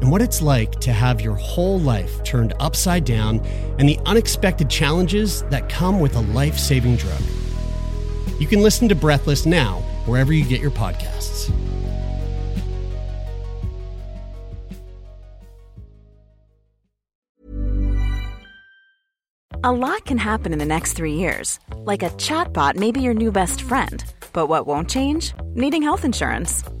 and what it's like to have your whole life turned upside down and the unexpected challenges that come with a life saving drug. You can listen to Breathless now, wherever you get your podcasts. A lot can happen in the next three years. Like a chatbot may be your new best friend. But what won't change? Needing health insurance.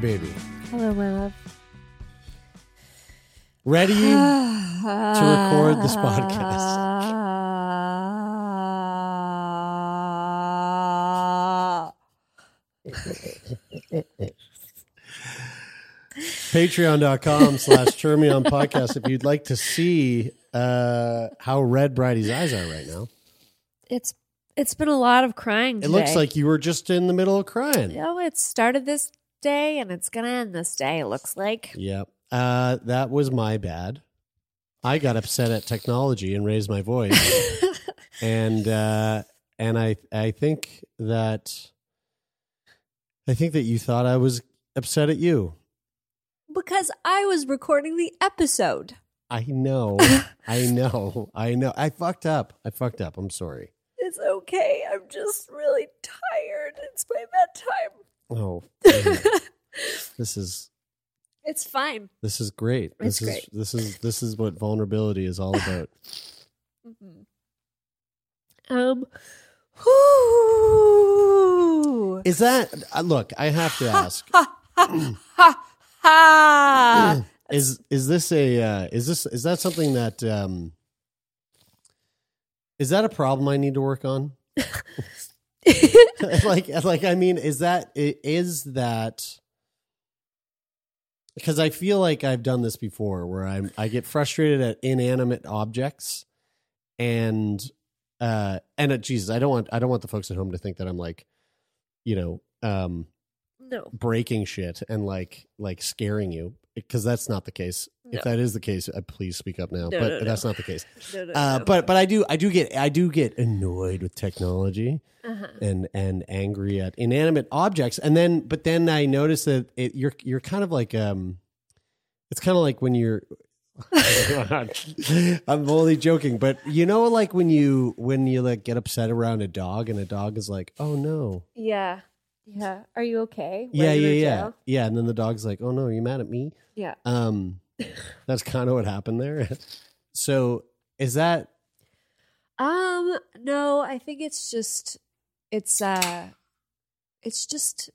Baby. Hello, my love. Ready to record this podcast. Patreon.com slash turn me on podcast if you'd like to see uh, how red Bridie's eyes are right now. It's it's been a lot of crying. It looks like you were just in the middle of crying. oh, it started this day and it's gonna end this day. It looks like. Yep. Uh, that was my bad. I got upset at technology and raised my voice. and uh, and I I think that I think that you thought I was upset at you. Because I was recording the episode. I know. I know. I know. I fucked up. I fucked up. I'm sorry. It's okay. I'm just really tired. It's my bedtime. Oh. this is It's fine. this is great. It's this great. is this is this is what vulnerability is all about. Um. Whoo. is that uh, look, I have to ask. Ha. is is this a uh, is this is that something that um is that a problem I need to work on? like like I mean is that is that because I feel like I've done this before where I'm I get frustrated at inanimate objects and uh and uh, Jesus I don't want I don't want the folks at home to think that I'm like you know um no. breaking shit and like like scaring you because that's not the case. No. If that is the case, uh, please speak up now. No, but no, that's not the case. Uh, but but I do I do get I do get annoyed with technology Uh-huh. and and angry at inanimate objects and then but then I notice that it, you're you're kind of like um it's kind of like when you're I'm only joking but you know like when you when you like get upset around a dog and a dog is like oh no Yeah. Yeah. Are you okay? yeah you yeah yeah jail? yeah and then the dog's like oh no you mad at me Yeah. um That's kind of what happened there. So is that Um, no, I think it's just it's uh it's just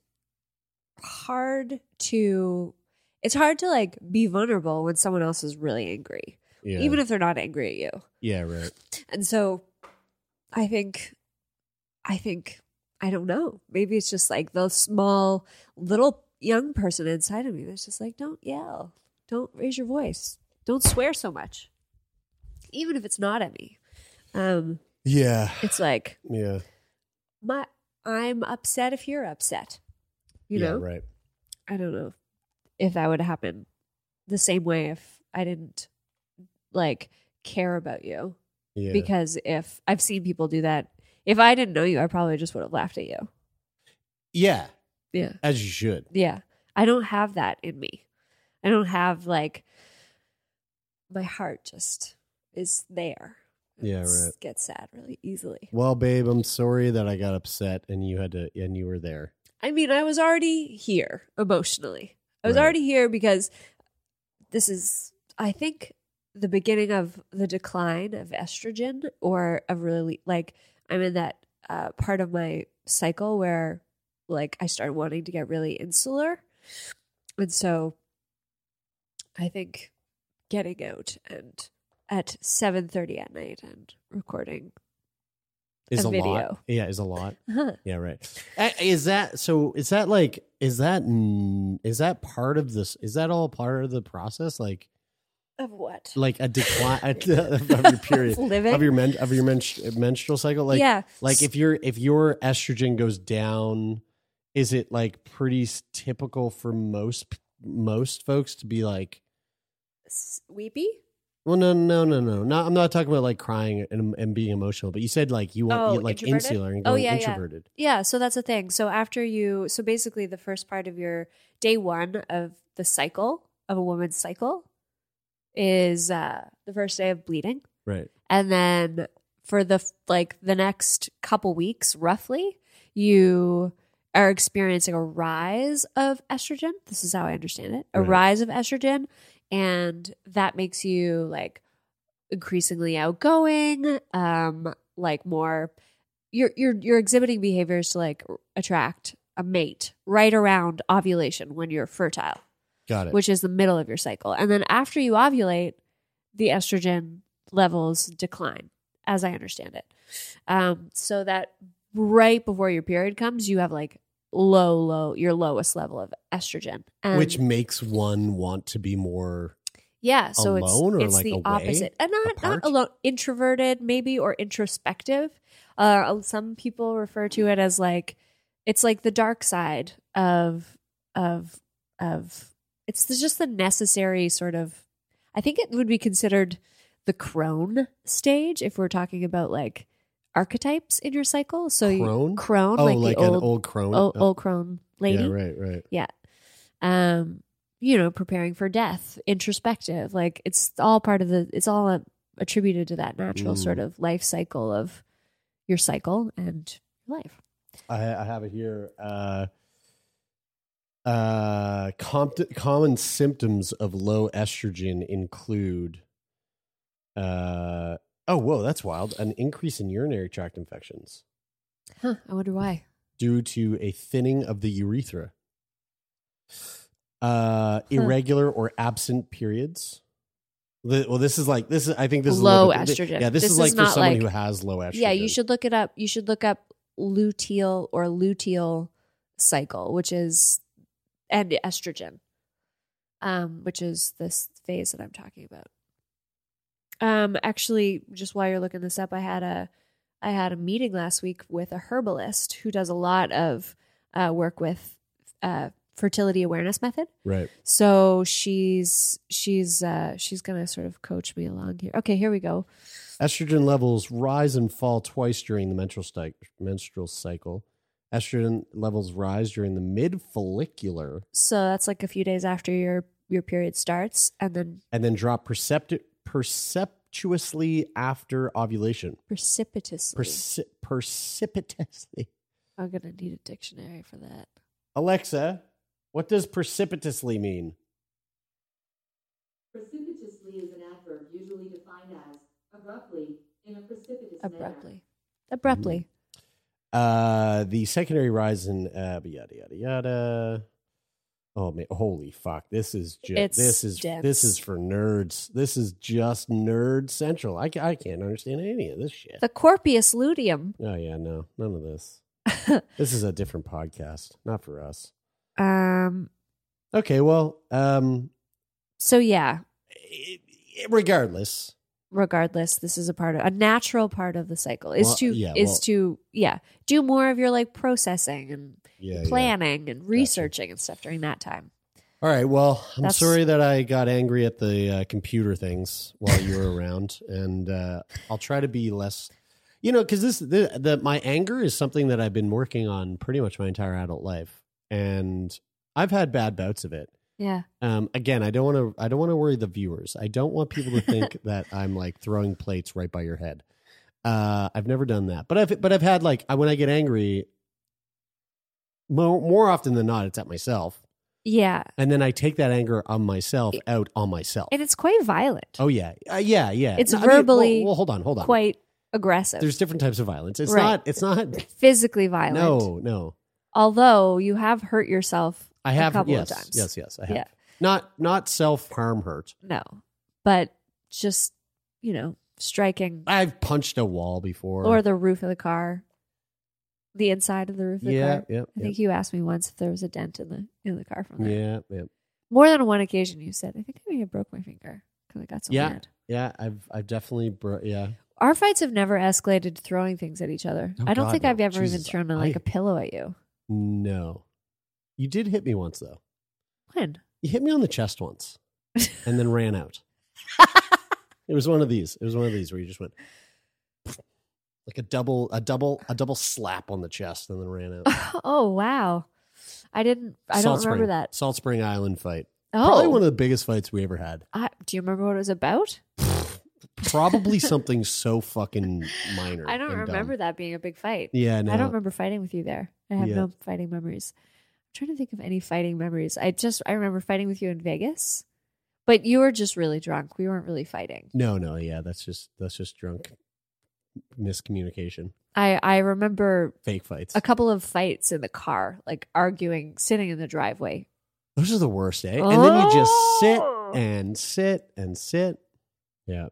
hard to it's hard to like be vulnerable when someone else is really angry. yeah, Even if they're not angry at you. yeah, right. And so I think I think I don't know. Maybe it's just like the small little young person inside of me that's just like, don't yell. Don't raise your voice. Don't swear so much. Even if it's not at me. Um, Yeah, it's like yeah, my I'm upset if you're upset. You yeah, know? right. I don't know if that would happen the same way if I didn't like care about you. Yeah, Because if I've seen people do that, if I didn't know you, I probably just would have laughed at you. yeah, Yeah. as you should. Yeah. I don't have that in me. I don't have like my heart just is there. Yeah, right. Gets sad really easily. Well, babe, I'm sorry that I got upset and you had to and you were there. I mean, I was already here emotionally. I was Right. already here because this is, I think, the beginning of the decline of estrogen, or of really like I'm in that uh, part of my cycle where, like, I started wanting to get really insular, and so I think getting out and at seven thirty at night and recording Is A a, video. lot. Yeah, is a lot. Yeah, right. Is that so? Is that like? Is that mm, that part of this? Is that all part of the process? Like, of what? like a decline of your period Living? of your men, of your menstru- menstrual cycle? Like, Yeah. Like if your if your estrogen goes down, is it like pretty typical for most most folks to be like? Weepy. Well, no, no, no, no. Not, I'm not talking about like crying and, and being emotional, but you said like you want Oh, you, like insular and Oh, going yeah, yeah. introverted. Yeah, so that's the thing. So after you, so basically the first part of your day one of the cycle of a woman's cycle is uh, the first day of bleeding, Right. and then for the like the next couple weeks, roughly, you are experiencing a rise of estrogen. This is how I understand it: a Right. rise of estrogen, and that makes you like increasingly outgoing, um, like more you're you're you're exhibiting behaviors to like attract a mate right around ovulation when you're fertile, Got it. which is the middle of your cycle. And then after you ovulate, the estrogen levels decline, as I understand it. Um, so that right before your period comes, you have like low, low, your lowest level of estrogen, and Which makes one want to be more. yeah, so alone or, it's it's like, the away, opposite, and not apart? not alone, introverted maybe or introspective. Uh, some people refer to it as like it's like the dark side of of of it's just the necessary sort of. I think it would be considered the crone stage if we're talking about like archetypes in your cycle. So you- Crone? crone, Oh, like, like, the an old old crone. old, Oh, old crone lady. Yeah, right, right. Yeah. Um, you know, preparing for death, introspective, like it's all part of the, it's all attributed to that natural Mm. sort of life cycle of your cycle and life. I, I have it here. Uh, uh, compt- common symptoms of low estrogen include. Uh, oh, whoa, that's wild. An increase in urinary tract infections Huh. I wonder why. due to a thinning of the urethra. Uh, irregular or absent periods. The- well, this is like this is. I think this is Low bit- estrogen. Yeah, this, This is like for someone like- who has low estrogen. Yeah, you should look it up. You should look up luteal or luteal cycle, which is, and estrogen, um, which is this phase that I'm talking about. Um, actually, just while you're looking this up, I had a, I had a meeting last week with a herbalist who does a lot of uh, work with uh, fertility awareness method. right. So she's she's uh, she's gonna sort of coach me along here. Okay, here we go. Estrogen levels rise and fall twice during the menstrual, sti- menstrual cycle. Estrogen levels rise during the mid follicular So that's like a few days after your your period starts, and then and then drop percepti- perceptuously after ovulation. Precipitously. Perci- precipitously. I'm going to need a dictionary for that. Alexa, what does precipitously mean? Precipitously is an adverb usually defined as abruptly, in a precipitous Abruptly. Manner. Abruptly. Mm-hmm. Uh, the secondary rise in uh, yada, yada, yada. Oh man, holy fuck! This is just It's this is dense. this is for nerds. This is just nerd central. I, I can't understand any of this shit. The Corpus luteum. oh yeah, no, none of this. this is a different podcast, not for us. Um. Okay, well, um, So yeah. i- i- regardless, Regardless, this is a part of a natural part of the cycle. Is Well, to yeah, is well- to yeah do more of your like processing and yeah, yeah. planning and researching and stuff during that time. All right. Well, I'm That's- sorry that I got angry at the uh, computer things while you were around, and uh, I'll try to be less. You know, because this the, the my anger is something that I've been working on pretty much my entire adult life, and I've had bad bouts of it. Yeah. Um, again, I don't want to. I don't want to worry the viewers. I don't want people to think that I'm like throwing plates right by your head. Uh, I've never done that, but I've but I've had like I- when I get angry. More, more often than not, it's at myself. Yeah. And then I take that anger on myself out on myself. And it's quite violent. Oh yeah, uh, yeah, yeah. It's No, I mean, well- verbally well, hold on, hold on. Quite aggressive. There's different types of violence. It's Right. not. It's not. physically violent. No, no. Although you have hurt yourself I have. a couple yes, of times. yes, yes. I have. Yeah. Not not self harm hurt. No. But just, you know, striking I've punched a wall before. or the roof of the car. The inside of the roof of the yeah, car. yeah, I think you asked me once if there was a dent in the in the car from there. yeah, yeah, More than one occasion you said, I think I may have broke my finger because I got so yeah, mad. yeah. I've I've definitely. Bro- yeah. Our fights have never escalated to throwing things at each other. Oh, I don't God, think no. I've ever even thrown a, like I- a pillow at you. No, you did hit me once though. When? You hit me on the chest once, and then ran out. It was one of these. It was one of these where you just went like a double, a double, a double slap on the chest, and then ran out. oh wow. I didn't I Salt don't remember that. Salt Spring Island fight. Oh. Probably one of the biggest fights we ever had. I, do you remember what it was about? Probably something so fucking minor. I don't remember dumb. that being a big fight. Yeah, no. I don't remember fighting with you there. I have Yeah. no fighting memories. Trying to think of any fighting memories. I just I remember fighting with you in Vegas. But you were just really drunk. We weren't really fighting. No, no, yeah, that's just that's just drunk miscommunication, I I remember fake fights. a couple of fights in the car, like arguing, sitting in the driveway. Those are the worst, eh? And then you just sit Oh. and sit and sit. Yeah,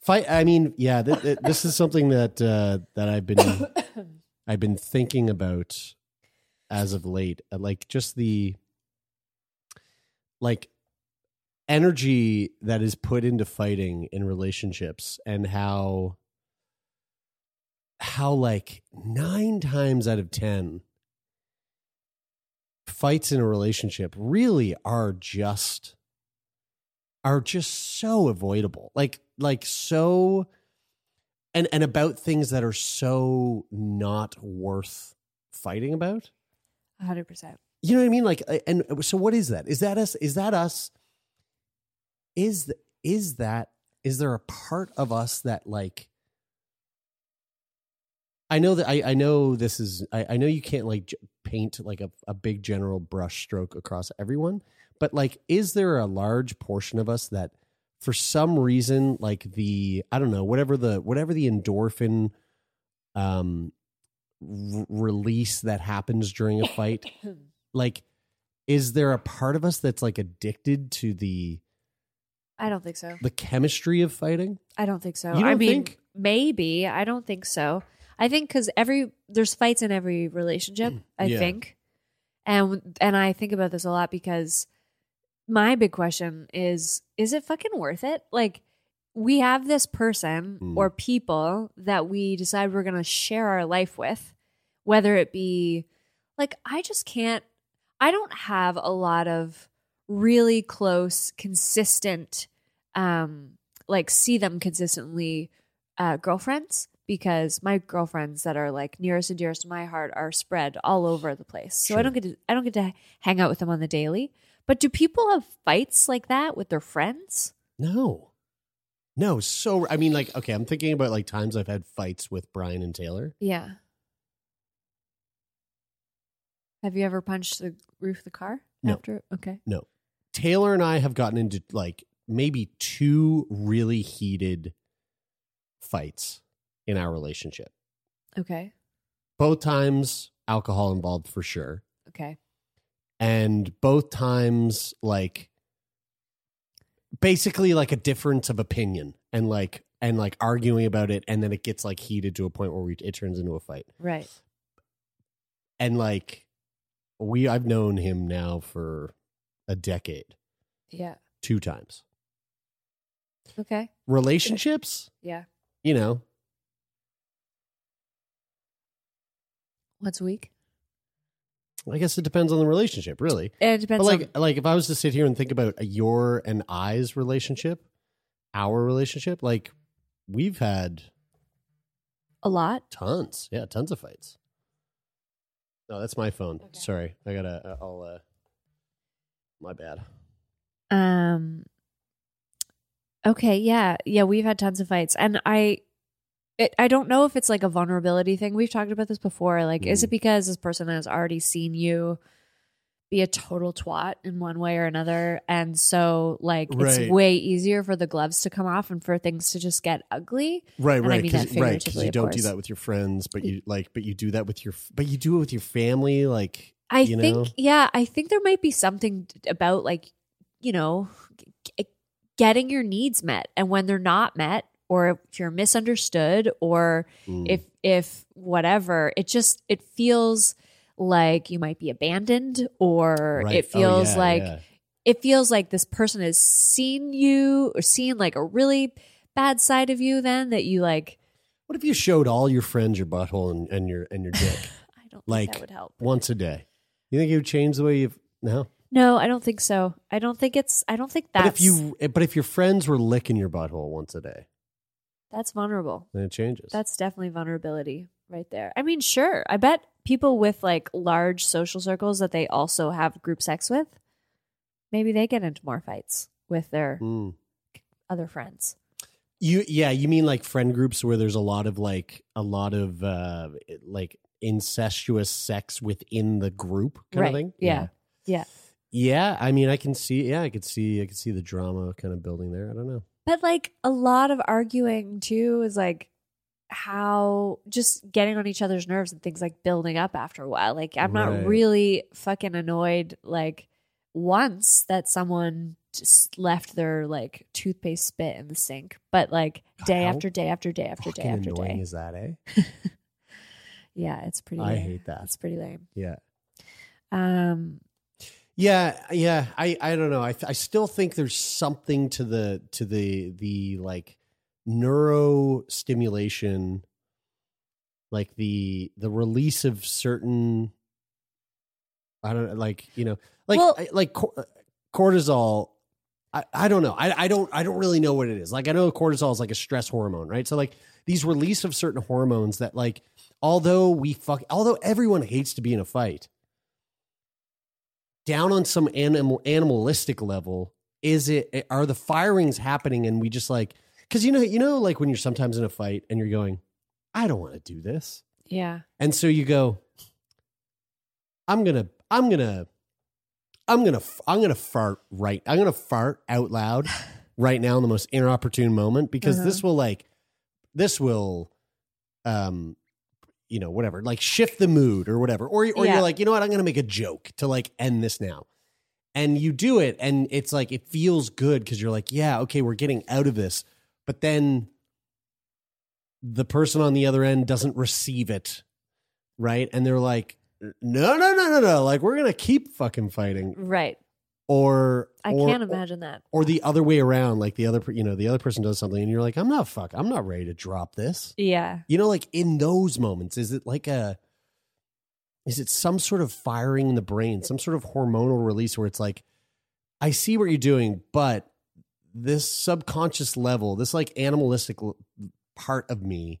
fight. I mean, yeah, th- th- this is something that uh, that I've been I've been thinking about as of late. Uh, Like just the like energy that is put into fighting in relationships and how how like nine times out of ten fights in a relationship really are just are just so avoidable like like so and and about things that are so not worth fighting about 100%. you know what i mean? Like uh, and so what is that? Is that us is that us? Is is that is there a part of us that like I know that I, I know this is I, I know you can't like paint like a, a big general brush stroke across everyone, but like is there a large portion of us that for some reason like the I don't know whatever the whatever the endorphin um r- release that happens during a fight like is there a part of us that's like addicted to the I don't think so. the chemistry of fighting I don't think so. You don't I mean, think? maybe. I don't think so. I think because every there's fights in every relationship. I Yeah. think, and and I think about this a lot because my big question is: Is it fucking worth it? Like, we have this person Mm. or people that we decide we're going to share our life with, whether it be like I just can't. I don't have a lot of really close, consistent, um, like see them consistently uh, girlfriends because my girlfriends that are like nearest and dearest to my heart are spread all over the place. So I don't get to I don't get to hang out with them on the daily. But do people have fights like that with their friends? no no so i mean like okay i'm thinking about like times i've had fights with brian and taylor Yeah. Have you ever punched the roof of the car No. after? Okay. no taylor and i have gotten into like maybe two really heated fights in our relationship. Okay. Both times alcohol involved for sure. Okay. And both times like basically like a difference of opinion and like and like arguing about it and then it gets like heated to a point where we, it turns into a fight. Right. And like we I've known him now for a decade, Yeah. two times. Okay. Relationships, Yeah. you know, Once a week. I guess it depends on the relationship, really. It depends But like on like if I was to sit here and think about your and I's relationship, our relationship, like we've had a lot. tons. Yeah, tons of fights. No, that's my phone. Sorry. I got to I'll uh my bad. Um Okay, yeah. Yeah, we've had tons of fights. And I it, I don't know if it's like a vulnerability thing. We've talked about this before. Like, is Mm. it because this person has already seen you be a total twat in one way or another? And so, like, Right. it's way easier for the gloves to come off and for things to just get ugly. Right, And I right, mean because that right, because you don't do that with your friends, but you like, but you do that with your, but you do it with your family, like I you think, know? yeah, I think there might be something about like, you know, g- getting your needs met, and when they're not met, or if you're misunderstood, or Mm. if if whatever, it just it feels like you might be abandoned, or Right. it Oh, feels yeah, like yeah. it feels like this person has seen you or seen like a really bad side of you. Then that you like, What if you showed all your friends your butthole and, and your and your dick I don't like think that would help. once a day? You think it would change the way you? No. No, I don't think so. I don't think it's. I don't think that But if you, eh, but if your friends were licking your butthole once a day, that's vulnerable. then it changes. That's definitely vulnerability right there. I mean, sure. I bet people with like large social circles that they also have group sex with, maybe they get into more fights with their Mm. other friends. You yeah, you mean like friend groups where there's a lot of like a lot of uh like incestuous sex within the group kind right. of thing? Yeah. Yeah. Yeah, I mean I can see yeah, I could see I could see the drama kind of building there. I don't know. But like a lot of arguing too is like how just getting on each other's nerves and things like building up after a while. Like I'm Right. not really fucking annoyed like once that someone just left their like toothpaste spit in the sink, but like day How after day after day after day after annoying day. is that, eh? yeah, it's pretty I lame. hate that. It's pretty lame. Yeah. Um Yeah, yeah. I I don't know. I I still think there's something to the to the the like neuro stimulation like the the release of certain I don't know like, you know, like Well- like cor- uh, cortisol I, I don't know. I, I don't I don't really know what it is. Like I know cortisol is like a stress hormone, right? So like these release of certain hormones that like although we fuck although everyone hates to be in a fight, down on some animal animalistic level, is it are the firings happening and we just like because you know you know like when you're sometimes in a fight and you're going, I don't want to do this, yeah. and so you go, I'm gonna I'm gonna I'm gonna I'm gonna fart right I'm gonna fart out loud right now in the most inopportune moment because this will like this will um you know whatever like shift the mood or whatever. Or or Yeah. you're like you know what? I'm gonna make a joke to like end this now. And you do it and it's like it feels good because you're like yeah okay we're getting out of this but then the person on the other end doesn't receive it right and they're like no no no no no like we're gonna keep fucking fighting Right. or I or- can't imagine that. or the other way around like the other you know the other person does something and you're like i'm not fuck i'm not ready to drop this Yeah. you know like in those moments is it like a is it some sort of firing in the brain some sort of hormonal release where it's like i see what you're doing but this subconscious level this like animalistic part of me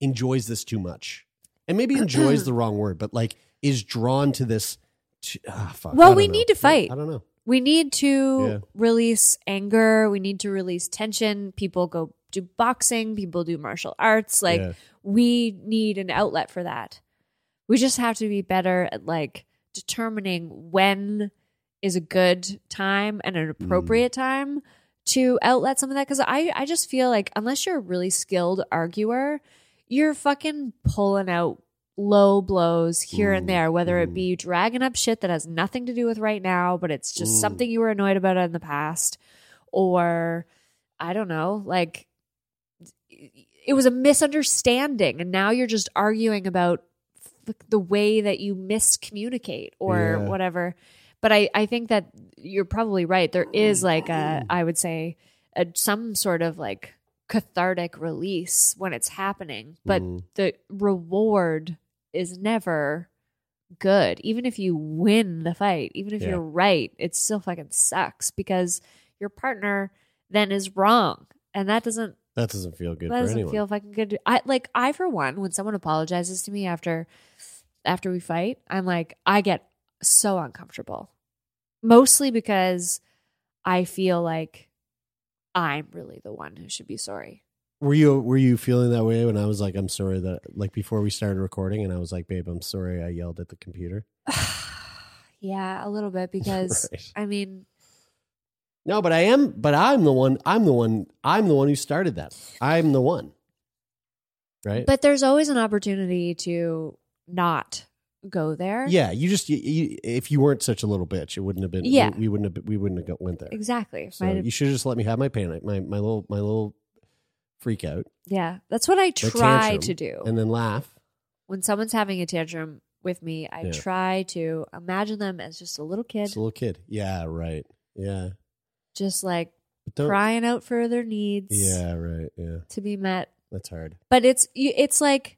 enjoys this too much and maybe enjoys the wrong word but like is drawn to this to, ah, fuck, Well, we know. need to fight. i don't know We need to Yeah. release anger. We need to release tension. People go do boxing, people do martial arts. Like Yeah. we need an outlet for that. We just have to be better at like determining when is a good time and an Mm. appropriate time to outlet some of that because I I just feel like unless you're a really skilled arguer, you're fucking pulling out low blows here and Mm, there, whether it mm. be dragging up shit that has nothing to do with right now, but it's just Mm. something you were annoyed about in the past, or I don't know, like it was a misunderstanding, and now you're just arguing about the way that you miscommunicate or Yeah. whatever. But I, I think that you're probably right. There is like a, I would say, a, some sort of like cathartic release when it's happening, but Mm. the reward is never good. Even if you win the fight, even if Yeah. you're right, it still fucking sucks because your partner then is wrong, and that doesn't That doesn't feel good that for doesn't anyone. feel fucking good. I like I for one, when someone apologizes to me after after we fight, I'm like I get so uncomfortable. Mostly because I feel like I'm really the one who should be sorry. were you were you feeling that way when I was like, I'm sorry that like before we started recording, and I was like, babe, I'm sorry I yelled at the computer. yeah, a little bit because Right. I mean, No, but I am. But I'm the one. I'm the one. I'm the one who started that. I'm the one. Right. but there's always an opportunity to not go there. yeah, you just you, you, if you weren't such a little bitch, it wouldn't have been. Yeah. we, we wouldn't have. We wouldn't have went there. Exactly. So you should have just let me have my panic, my my little my little freak out, yeah, that's what I try to do. and then laugh. when someone's having a tantrum with me, I Yeah. try to imagine them as just a little kid, It's a little kid. Yeah. Right. Yeah. just like crying out for their needs Yeah. Right. Yeah. to be met. That's hard. But it's you- it's like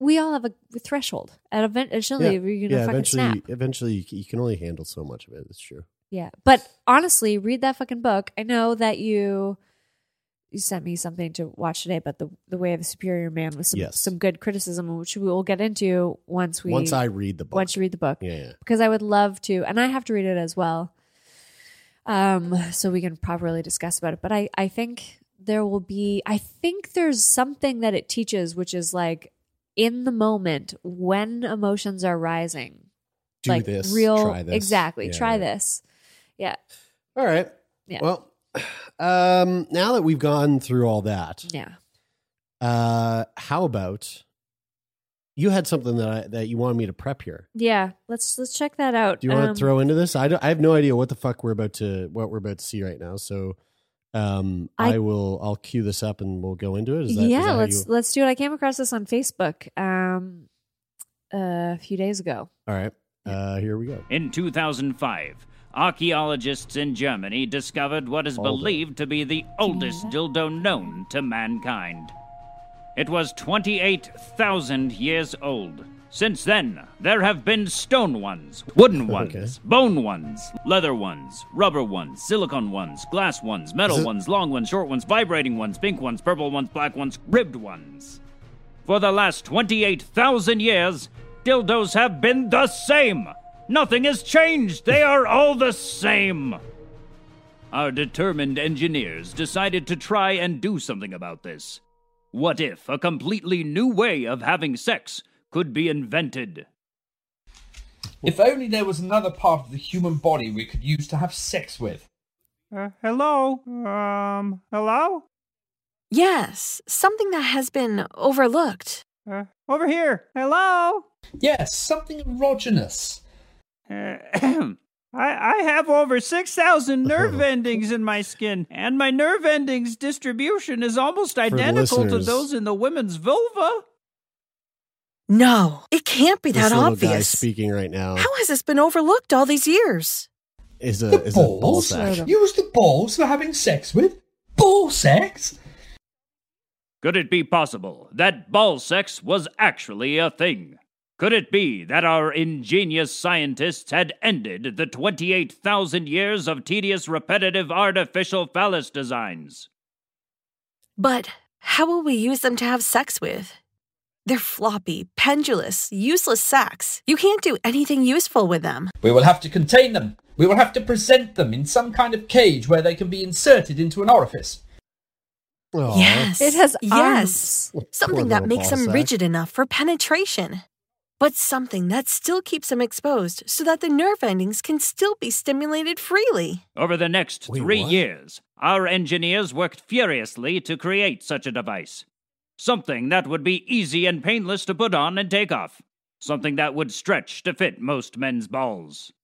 we all have a threshold, and eventually Yeah. you're gonna yeah. fucking Eventually, snap. eventually, you, can only handle so much of it. It's true. Yeah, but honestly, read that fucking book. I know that you you sent me something to watch today, but the the way of the superior man with some Yes. some good criticism, which we will get into once we Once I read the book. once you read the book. Yeah. Yeah. because I would love to, and I have to read it as well, um, so we can properly discuss about it. But I, I think there will be, I think there's something that it teaches, which is like in the moment when emotions are rising, Do like this. real, Try this. exactly, Yeah, try yeah. this, yeah, All right. Yeah. Well, um, now that we've gone through all that, yeah. uh, how about you had something that I, that you wanted me to prep here? Yeah, let's let's check that out. Do you want Um, to throw into this? I, don't, I have no idea what the fuck we're about to what we're about to see right now. So, um, I, I- will I'll cue this up and we'll go into it. Is that, is yeah, that how let's you- let's do it. I came across this on Facebook um, a few days ago. all right. Uh, here we go. In 2005, archaeologists in Germany discovered what is Dildo. believed to be the oldest dildo known to mankind. It was 28,000 years old. Since then, there have been stone ones, wooden ones, Okay. bone ones, leather ones, rubber ones, silicone ones, glass ones, metal ones, long ones, short ones, vibrating ones, pink ones, purple ones, black ones, ribbed ones. For the last 28,000 years, dildos have been the same. Nothing has changed. They are all the same. Our determined engineers decided to try and do something about this. What if a completely new way of having sex could be invented? If only there was another part of the human body we could use to have sex with. Uh, hello? Um, hello? Yes, something that has been overlooked. Uh, over here. Hello? Yes, something erogenous. Uh, I, I have over 6,000 nerve endings in my skin, and my nerve endings distribution is almost identical to those in the women's vulva. No, it can't be This that little guy obvious. speaking right now How has this been overlooked all these years? is a The is a ball balls? sack. Use the balls for having sex with? Ball sex? Could it be possible that ball sex was actually a thing? Could it be that our ingenious scientists had ended the 28,000 years of tedious, repetitive, artificial phallus designs? But how will we use them to have sex with? They're floppy, pendulous, useless sacks. You can't do anything useful with them. We will have to contain them. We will have to present them in some kind of cage where they can be inserted into an orifice. Aw. Yes. It has yes. arms. Poor Something that makes them sack. rigid enough for penetration. but something that still keeps them exposed so that the nerve endings can still be stimulated freely. Over the next Wait, three what? years, our engineers worked furiously to create such a device. Something that would be easy and painless to put on and take off. Something that would stretch to fit most men's balls.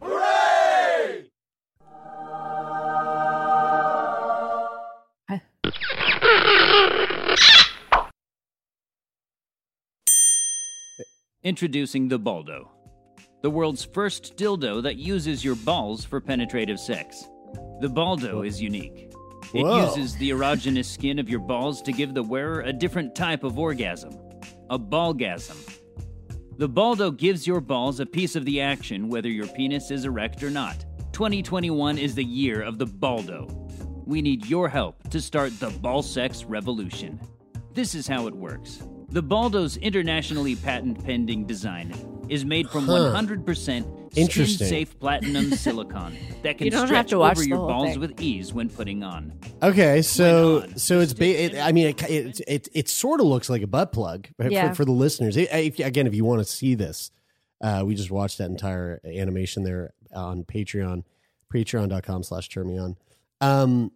Hooray! Introducing the Baldo, the world's first dildo that uses your balls for penetrative sex. The Baldo is unique. It Whoa. uses the erogenous skin of your balls to give the wearer a different type of orgasm a ballgasm. The Baldo gives your balls a piece of the action whether your penis is erect or not. 2021 is the year of the Baldo. We need your help to start the ball sex revolution. This is how it works. The Baldo's internationally patent pending design is made from Huh. 100% Interesting. safe platinum silicone that can You don't have stretch to watch over your balls thing. with ease when putting on. Okay, so on. so it's ba- it, I mean it it it, it sort of looks like a butt plug right, Yeah. for, for the listeners. It- if, again, if you want to see this, uh, we just watched that entire animation there on Patreon, patreon.com slash turnmeon. Um,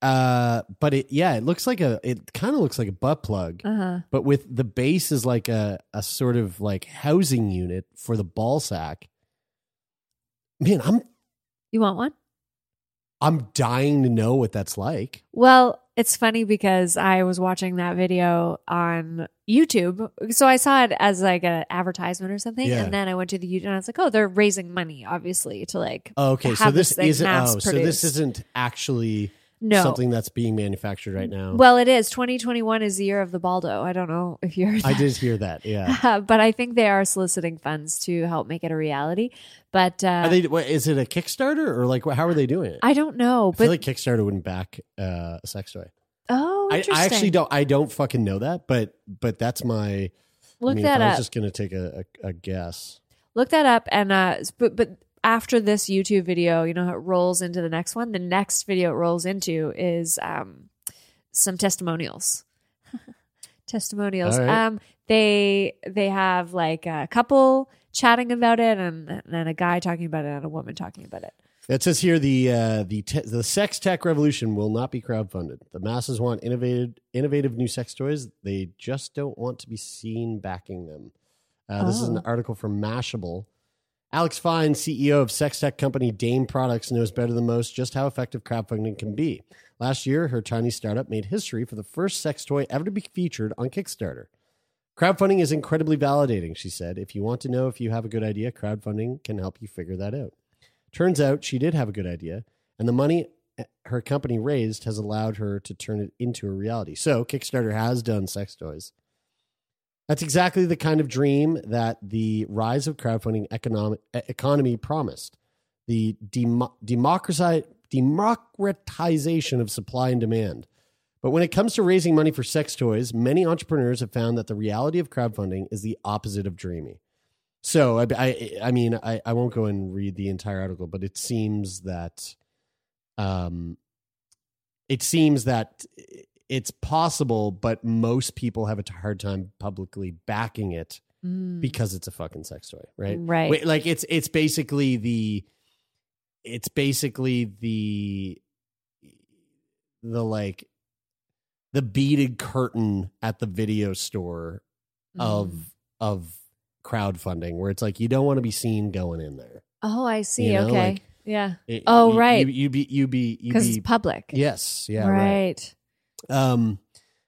uh, but it yeah, it looks like a it kind of looks like a butt plug, Uh huh. but with the base is like a a sort of like housing unit for the ball sack. Man, I'm You want one? I'm dying to know what that's like. Well, it's funny because I was watching that video on YouTube. So I saw it as like an advertisement or something. Yeah. And then I went to the YouTube and I was like, oh, they're raising money, obviously, to like. Oh, okay, so have this, isn't. Oh, so this isn't actually No. something that's being manufactured right now. Well, it is. 2021 is the year of the Baldo. I don't know if you're. I did hear that. Yeah. but I think they are soliciting funds to help make it a reality. But uh, Are they? What, is it a Kickstarter or like how are they doing it? I don't know. I But feel like Kickstarter wouldn't back uh, a sex toy. oh, I, interesting. I actually don't. I don't fucking know that, but but that's my. Look I mean, that I was up. just gonna take a, a, a guess. Look that up. And uh, but but after this YouTube video, you know, how it rolls into the next one. The next video it rolls into is um, some testimonials. testimonials. Right. Um, they they have like a couple chatting about it, and and then a guy talking about it, and a woman talking about it. It says here the uh, the te- the sex tech revolution will not be crowdfunded. The masses want innovative innovative new sex toys. They just don't want to be seen backing them. Uh, This is an Oh. article from Mashable. Alex Fine, CEO of sex tech company Dame Products, knows better than most just how effective crowdfunding can be. Last year, her tiny startup made history for the first sex toy ever to be featured on Kickstarter. Crowdfunding is incredibly validating, she said. If you want to know if you have a good idea, crowdfunding can help you figure that out. Turns out she did have a good idea, and the money her company raised has allowed her to turn it into a reality. So, Kickstarter has done sex toys. That's exactly the kind of dream that the rise of crowdfunding economic, economy promised. The democratize, democratization of supply and demand. But when it comes to raising money for sex toys, many entrepreneurs have found that the reality of crowdfunding is the opposite of dreamy. So, I, I, I mean, I, I won't go and read the entire article, but it seems that, um, it seems that it's possible, but most people have a hard time publicly backing it Mm. because it's a fucking sex toy, right? Right. Wait, like it's it's basically the it's basically the the like the beaded curtain at the video store of Mm. of crowdfunding where it's like you don't want to be seen going in there. Oh, I see. You know, okay. like, yeah. It- Oh, you- right. You, you be you be Because it's public. yes, yeah, right. right. Um,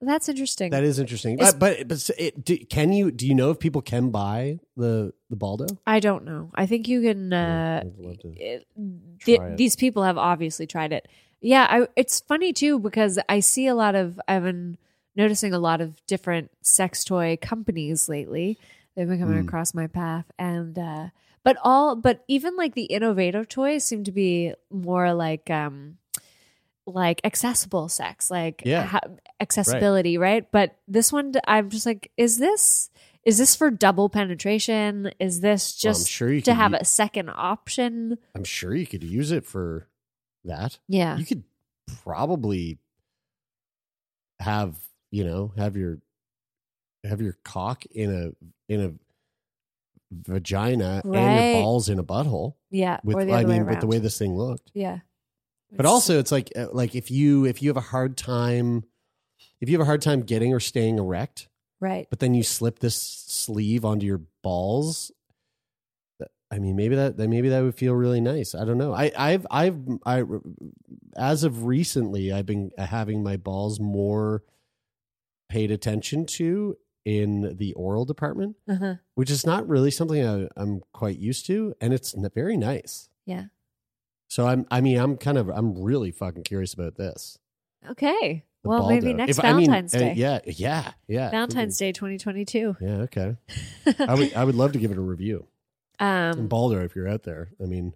That's interesting. that is interesting. It's- But but, but it, do, can you do you know if people can buy the the Baldo? I don't know. I think you can. Uh, love to it- the- these people have obviously tried it. Yeah, I, it's funny too because I see a lot of. I've been noticing a lot of different sex toy companies lately. They've been coming Mm. across my path, and uh, but all but even like the innovative toys seem to be more like um like accessible sex, like Yeah. ha- accessibility, right. But this one, I'm just like, is this is this for double penetration? Is this Well, just sure you to have u- a second option? I'm sure you could use it for that. Yeah. You could probably have, you know, have your have your cock in a in a vagina and your balls in a butthole. Yeah, With I mean, with the way this thing looked. Yeah. But also, it's like uh, like if you if you have a hard time if you have a hard time getting or staying erect, Right. but then you slip this sleeve onto your balls. I mean, maybe that, that maybe that would feel really nice. I don't know. I, I've I've I as of recently, I've been having my balls more paid attention to in the oral department, Uh-huh. which is not really something I, I'm quite used to, and it's very nice. Yeah. So I'm I mean I'm kind of I'm really fucking curious about this. Okay. the well, maybe next If- I mean, Valentine's uh, Day. yeah, yeah, yeah. Valentine's Day 2022. Yeah, okay. I would I would love to give it a review. Um, and Balder, if you're out there, I mean,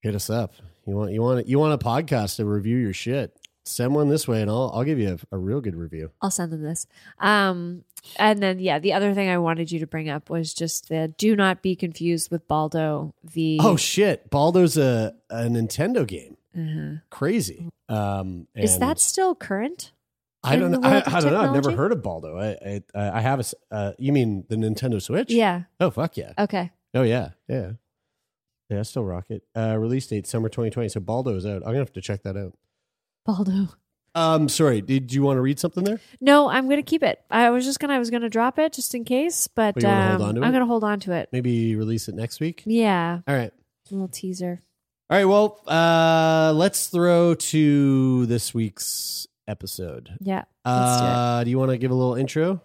hit us up. You want you want you want a podcast to review your shit? Send one this way, and I'll I'll give you a, a real good review. I'll send them this. Um, and then yeah, the other thing I wanted you to bring up was just the do not be confused with Baldo. The Oh shit, Baldo's a a Nintendo game. Uh-huh. Crazy. Um, is that still current? I don't know. I, I don't know. I've never heard of Baldo. I I, I have a. Uh, you mean the Nintendo Switch? Yeah. Oh fuck yeah. Okay. Oh yeah, yeah, yeah. Still rocket. Uh, release date summer 2020. So Baldo is out. I'm gonna have to check that out. Baldo. Um, sorry. Did you want to read something there? No, I'm gonna keep it. I was just gonna I was gonna drop it just in case, but you wanna hold um, on to I'm it? gonna hold on to it. Maybe release it next week. Yeah, All right. a little teaser. All right. Well, uh, let's throw to this week's episode. Yeah. let's do it. Uh, do you want to give a little intro?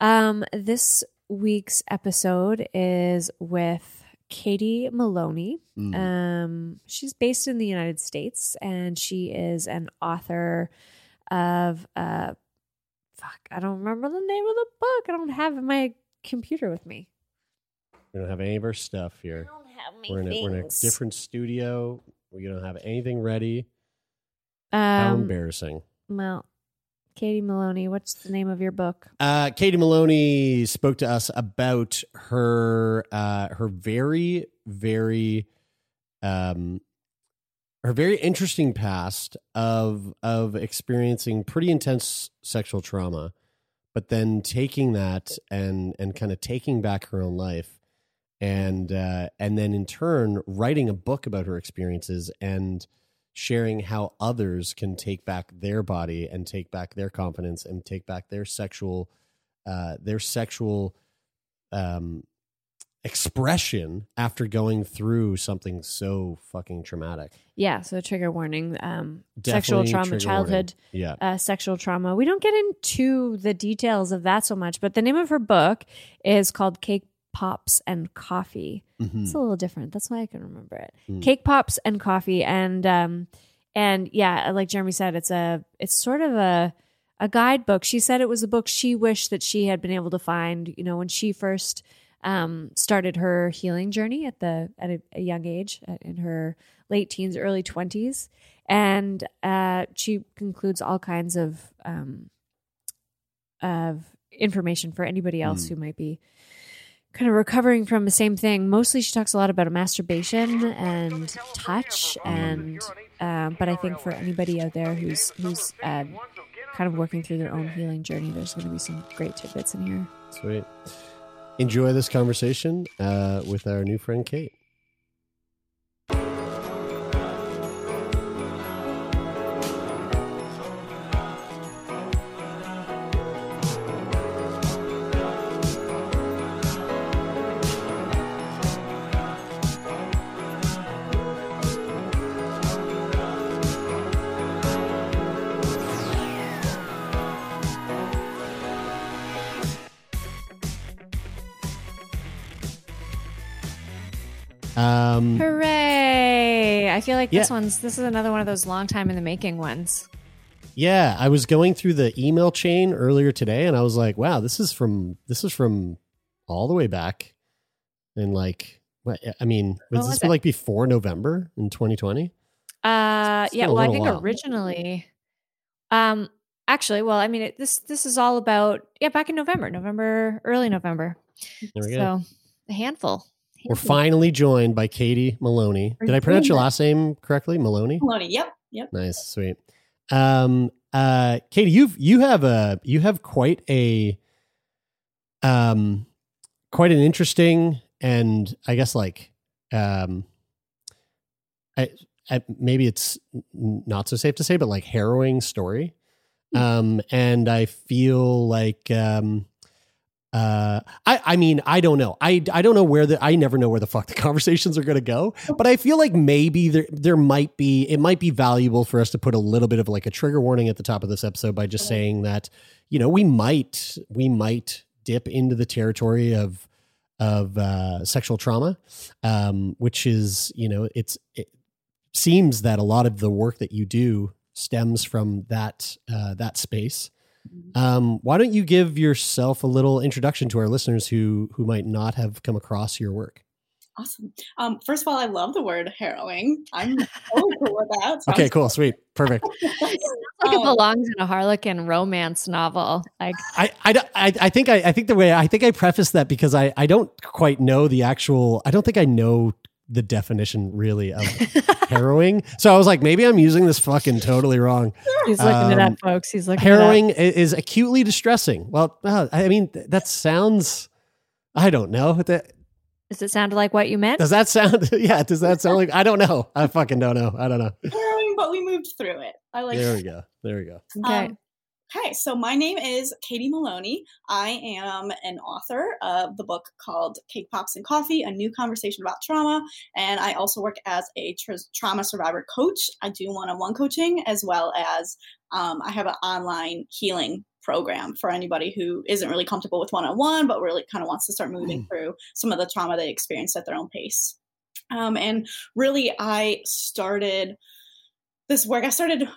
Um, this week's episode is with Katie Maloney. Mm. Um, she's based in the United States and she is an author of uh fuck, I don't remember the name of the book. I don't have my computer with me. We don't have any of our stuff here. We're in, a, we're in a different studio. We don't have anything ready. How Um, embarrassing. well, Katie Maloney, what's the name of your book? Uh, Katie Maloney spoke to us about her uh, her very very um, her very interesting past of of experiencing pretty intense sexual trauma, but then taking that and and kind of taking back her own life, and uh, and then in turn writing a book about her experiences and sharing how others can take back their body and take back their confidence and take back their sexual uh, their sexual um, expression after going through something so fucking traumatic. Yeah, so trigger warning. Um, sexual trauma, childhood, warning. Yeah. uh, sexual trauma. We don't get into the details of that so much, but the name of her book is called Cake Pops and Coffee. Mhm. It's a little different. That's why I can remember it. Mm. Cake Pops and Coffee, and um, and yeah, like Jeremy said, it's a it's sort of a a guidebook. She said it was a book she wished that she had been able to find. You know, when she first um, started her healing journey at the at a, a young age, in her late teens, early twenties, and uh, she concludes all kinds of um, of information for anybody else Mm. who might be kind of recovering from the same thing. Mostly, she talks a lot about masturbation and touch, and um, but I think for anybody out there who's who's um, kind of working through their own healing journey, there's going to be some great tidbits in here. Sweet. Enjoy this conversation uh, with our new friend Kate. Um, Hooray! I feel like this one's this is another one of those long time in the making ones. Yeah, I was going through the email chain earlier today, and I was like, "Wow, this is from this is from all the way back." And like, what? I mean, was was this it? like before November in 2020? Uh, yeah. Well, I think while. originally, um, actually, well, I mean, it, this this is all about yeah, back in November, November, early November. There we so go. a handful. We're finally joined by Katie Maloney. Did I pronounce your last name correctly? Maloney. Maloney. Yep. Yep. Nice, sweet. Um, uh, Katie, you've you have a you have quite a um, quite an interesting and I guess like um, I, I, maybe it's not so safe to say, but like harrowing story. Um, and I feel like um, uh, I, I mean, I don't know. I, I don't know where the, I never know where the fuck the conversations are going to go, but I feel like maybe there, there might be, it might be valuable for us to put a little bit of like a trigger warning at the top of this episode by just saying that, you know, we might, we might dip into the territory of, of, uh, sexual trauma, um, which is, you know, it's, it seems that a lot of the work that you do stems from that, uh, that space. Um, why don't you give yourself a little introduction to our listeners who who might not have come across your work? Awesome. Um, first of all, I love the word harrowing. I'm totally cool with that. Sounds Okay, cool, sweet, perfect. like it belongs in a Harlequin romance novel. Like I, I, I, I think I, I think the way I think I preface that because I, I don't quite know the actual. I don't think I know the definition really of harrowing. So I was like, maybe I'm using this fucking totally wrong. he's looking it Um, up, folks. He's looking it up. harrowing is acutely distressing. Well, uh, I mean th- that sounds. I don't know. That, Does it sound like what you meant? does that sound? Yeah. Does that sound like? I don't know. I fucking don't know. I don't know. harrowing, but we moved through it. I like There we go. There we go. Okay. Um, okay, so my name is Katie Maloney. I am an author of the book called Cake Pops and Coffee: A New Conversation About Trauma, and I also work as a tra- trauma survivor coach. I do one-on-one coaching as well as um, I have an online healing program for anybody who isn't really comfortable with one-on-one, but really kind of wants to start moving through some of the trauma they experienced at their own pace. Um, and really, I started this work. I started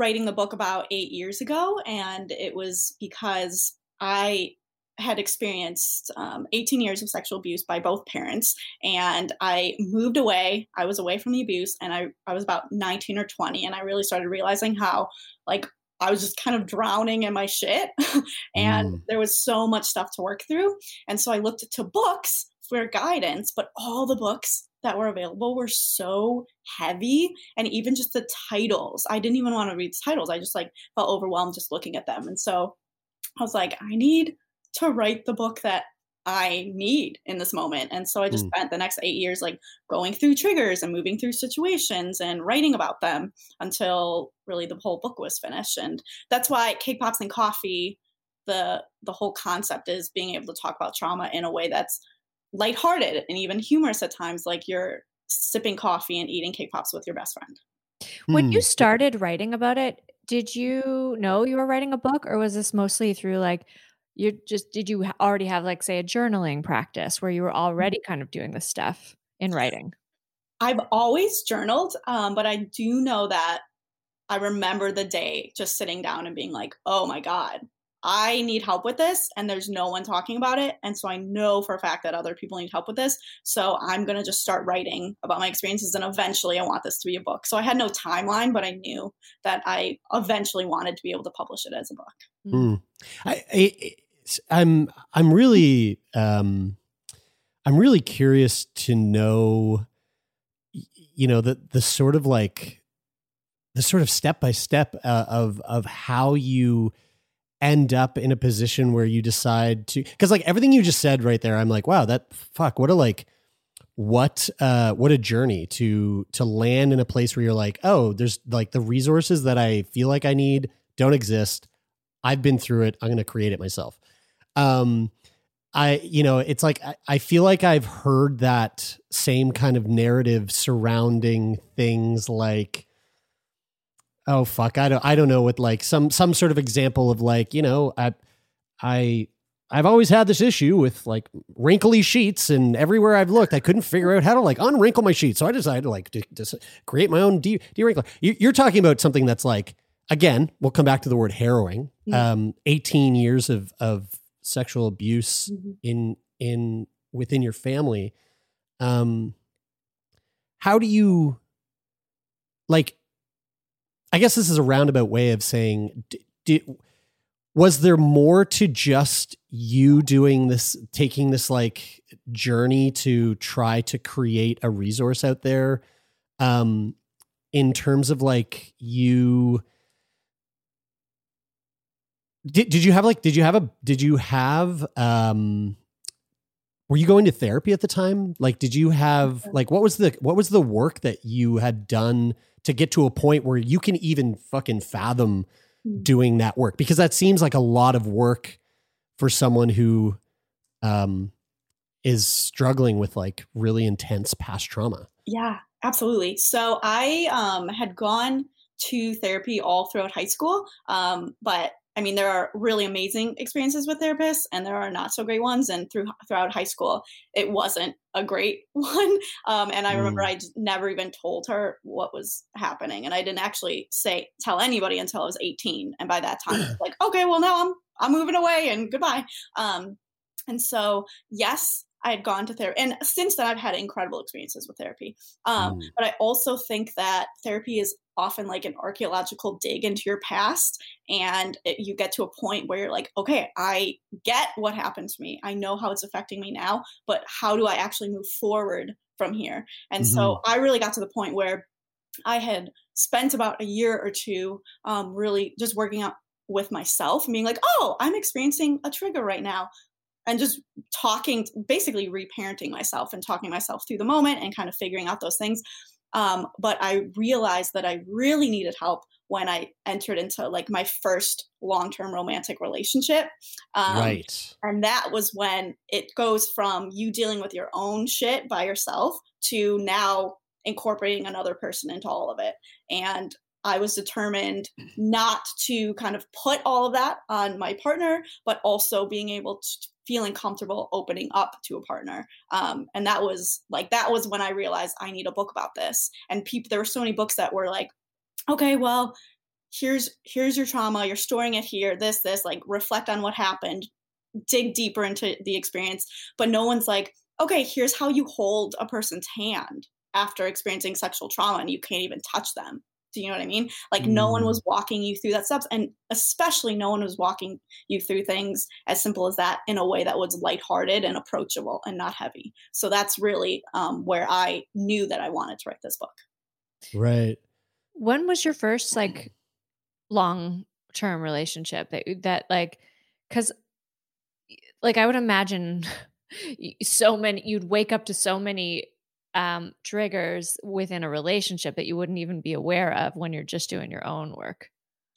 writing the book about eight years ago, and it was because I had experienced um, 18 years of sexual abuse by both parents, and I moved away. I was away from the abuse, and I, I was about 19 or 20, and I really started realizing how, like, I was just kind of drowning in my shit, and Mm. there was so much stuff to work through. And so I looked to books for guidance, but all the books that were available were so heavy and even just the titles i didn't even want to read the titles i just like felt overwhelmed just looking at them and so i was like i need to write the book that i need in this moment and so i just Mm. spent the next eight years like going through triggers and moving through situations and writing about them until really the whole book was finished and that's why cake pops and coffee the the whole concept is being able to talk about trauma in a way that's lighthearted and even humorous at times like you're sipping coffee and eating cake pops with your best friend When Hmm. you started writing about it, did you know you were writing a book, or was this mostly through like you just did you already have like say a journaling practice where you were already kind of doing this stuff in writing? I've always journaled, um, but I do know that I remember the day just sitting down and being like, oh my God, I need help with this. And there's no one talking about it. And so I know for a fact that other people need help with this. So I'm going to just start writing about my experiences. And eventually I want this to be a book. So I had no timeline, but I knew that I eventually wanted to be able to publish it as a book. Mm. I, I, I'm, I'm really um, I'm really curious to know, you know, the the sort of like the sort of step by step uh, of of how you end up in a position where you decide to because like everything you just said right there, I'm like, wow, that fuck, what a like what uh what a journey to to land in a place where you're like oh there's like the resources that i feel like i need don't exist. I've been through it. I'm going to create it myself um i you know it's like I, I feel like i've heard that same kind of narrative surrounding things like oh fuck i don't i don't know with like some some sort of example of like you know i i I've always had this issue with like wrinkly sheets, and everywhere I've looked, I couldn't figure out how to like unwrinkle my sheets. So I decided to like to, create my own de- de-wrinkler. You, you're talking about something that's like, again, we'll come back to the word harrowing. Um, 18 years of of sexual abuse in in within your family. Um, how do you like? I guess this is a roundabout way of saying, was there more to just you doing this taking this like journey to try to create a resource out there um in terms of like you Did, did you have like did you have a did you have um were you going to therapy at the time? Like did you have like what was the what was the work that you had done to get to a point where you can even fucking fathom doing that work? Because that seems like a lot of work for someone who um is struggling with like really intense past trauma. Yeah, absolutely. So I um, had gone to therapy all throughout high school, um, but I mean, there are really amazing experiences with therapists, and there are not so great ones. And through throughout high school, it wasn't a great one. Um, and I remember Mm. I never even told her what was happening, and I didn't actually say tell anybody until I was 18. And by that time, like, okay, well now I'm I'm moving away, and goodbye. Um, and so, yes, I had gone to therapy. And since then, I've had incredible experiences with therapy. Um, Mm. But I also think that therapy is often like an archaeological dig into your past. And it, you get to a point where you're like, okay, I get what happened to me. I know how it's affecting me now, but how do I actually move forward from here? And so I really got to the point where I had spent about a year or two um, really just working out with myself and being like, oh, I'm experiencing a trigger right now. And just talking, basically reparenting myself and talking myself through the moment and kind of figuring out those things. Um, but I realized that I really needed help when I entered into like my first long term romantic relationship. Um, right. and that was when it goes from you dealing with your own shit by yourself to now incorporating another person into all of it. And I was determined not to kind of put all of that on my partner, but also being able to feeling comfortable opening up to a partner. Um, and that was like that was when I realized I need a book about this. And people, there were so many books that were like, okay, well, here's here's your trauma. You're storing it here. This this like reflect on what happened, dig deeper into the experience. But no one's like, okay, here's how you hold a person's hand after experiencing sexual trauma and you can't even touch them. Do you know what I mean? Like no one was walking you through that steps, and especially no one was walking you through things as simple as that in a way that was lighthearted and approachable and not heavy. So that's really um, where I knew that I wanted to write this book. Right. When was your first like long term relationship that that like cuz like I would imagine so many you'd wake up to so many um triggers within a relationship that you wouldn't even be aware of when you're just doing your own work.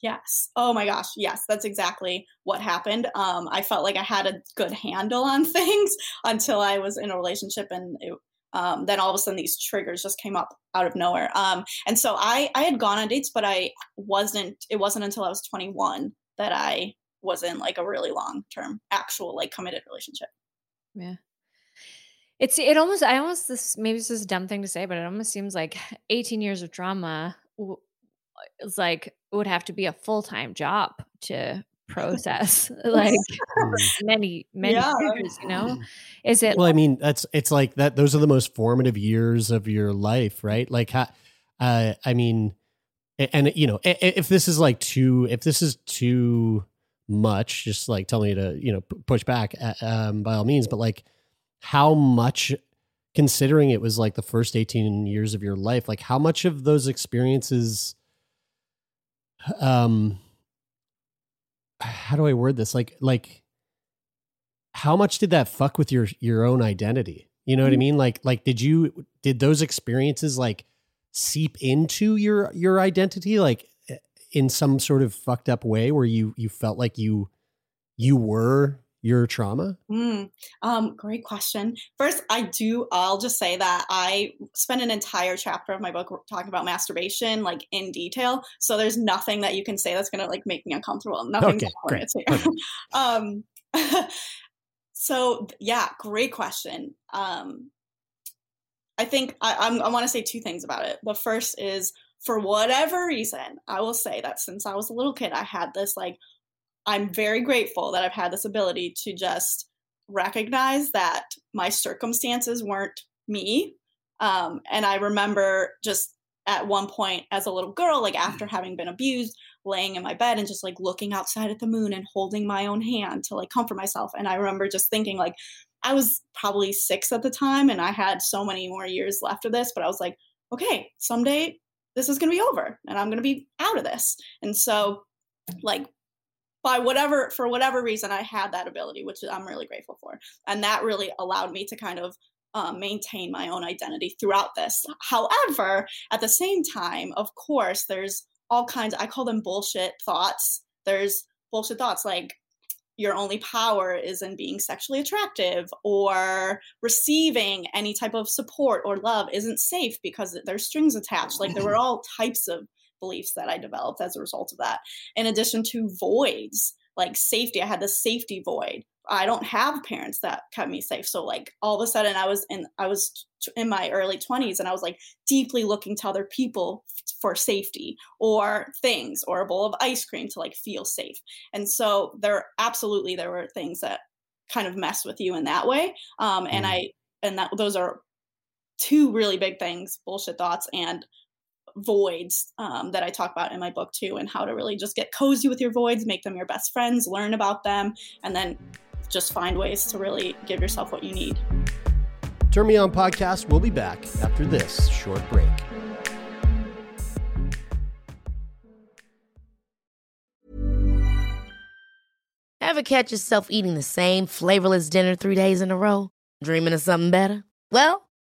Yes. Oh my gosh. Yes, that's exactly what happened. Um, I felt like I had a good handle on things until I was in a relationship, and it, um, then all of a sudden these triggers just came up out of nowhere. Um, and so I I had gone on dates, but I wasn't. It wasn't until I was 21 that I was in like a really long term, actual like committed relationship. Yeah. It's it almost I almost this maybe this is a dumb thing to say, but it almost seems like 18 years of drama w- is like it would have to be a full time job to process like many many Yeah. years. You know, is it? well i mean that's it's like that those are the most formative years of your life right like ha- uh i mean and you know i- i- if this is like too if this is too much just like tell me to you know push back uh, um by all means but like how much considering it was like the first 18 years of your life like how much of those experiences um how do i word this? Like like how much did that fuck with your your own identity? You know what i mean? Like like did you did those experiences like seep into your your identity like eh, in some sort of fucked up way where you you felt like you you were your trauma Mm, um, great question. First, I do. I'll just say that I spent an entire chapter of my book talking about masturbation, like in detail. So there's nothing that you can say that's gonna like make me uncomfortable. Nothing. Okay, great, um, so yeah, great question. Um, I think I, I'm, I want to say two things about it. The first is for whatever reason, I will say that since I was a little kid, I had this like I'm very grateful that I've had this ability to just recognize that my circumstances weren't me. Um, and I remember just at one point as a little girl, like after having been abused, laying in my bed and just like looking outside at the moon and holding my own hand to like comfort myself. And I remember just thinking, like, I was probably six at the time and I had so many more years left of this, but I was like, okay, someday this is going to be over and I'm going to be out of this. And so, like, by whatever for whatever reason I had that ability, which I'm really grateful for, and that really allowed me to kind of um, maintain my own identity throughout this. However, at the same time, of course, there's all kinds. I call them bullshit thoughts. There's bullshit thoughts like your only power is in being sexually attractive or receiving any type of support or love isn't safe because there's strings attached. Like there were all types of beliefs that I developed as a result of that. In addition to voids, like safety, I had the safety void. I don't have parents that kept me safe. So like all of a sudden I was in I was in my early 20s and I was like deeply looking to other people for safety or things or a bowl of ice cream to like feel safe. And so there absolutely there were things that kind of mess with you in that way. Um and mm. I and that those are two really big things, bullshit thoughts and voids um, that I talk about in my book too, and how to really just get cozy with your voids, make them your best friends, learn about them, and then just find ways to really give yourself what you need. Turn Me On podcast will be back after this short break. Ever catch yourself eating the same flavorless dinner three days in a row? Dreaming of something better? Well,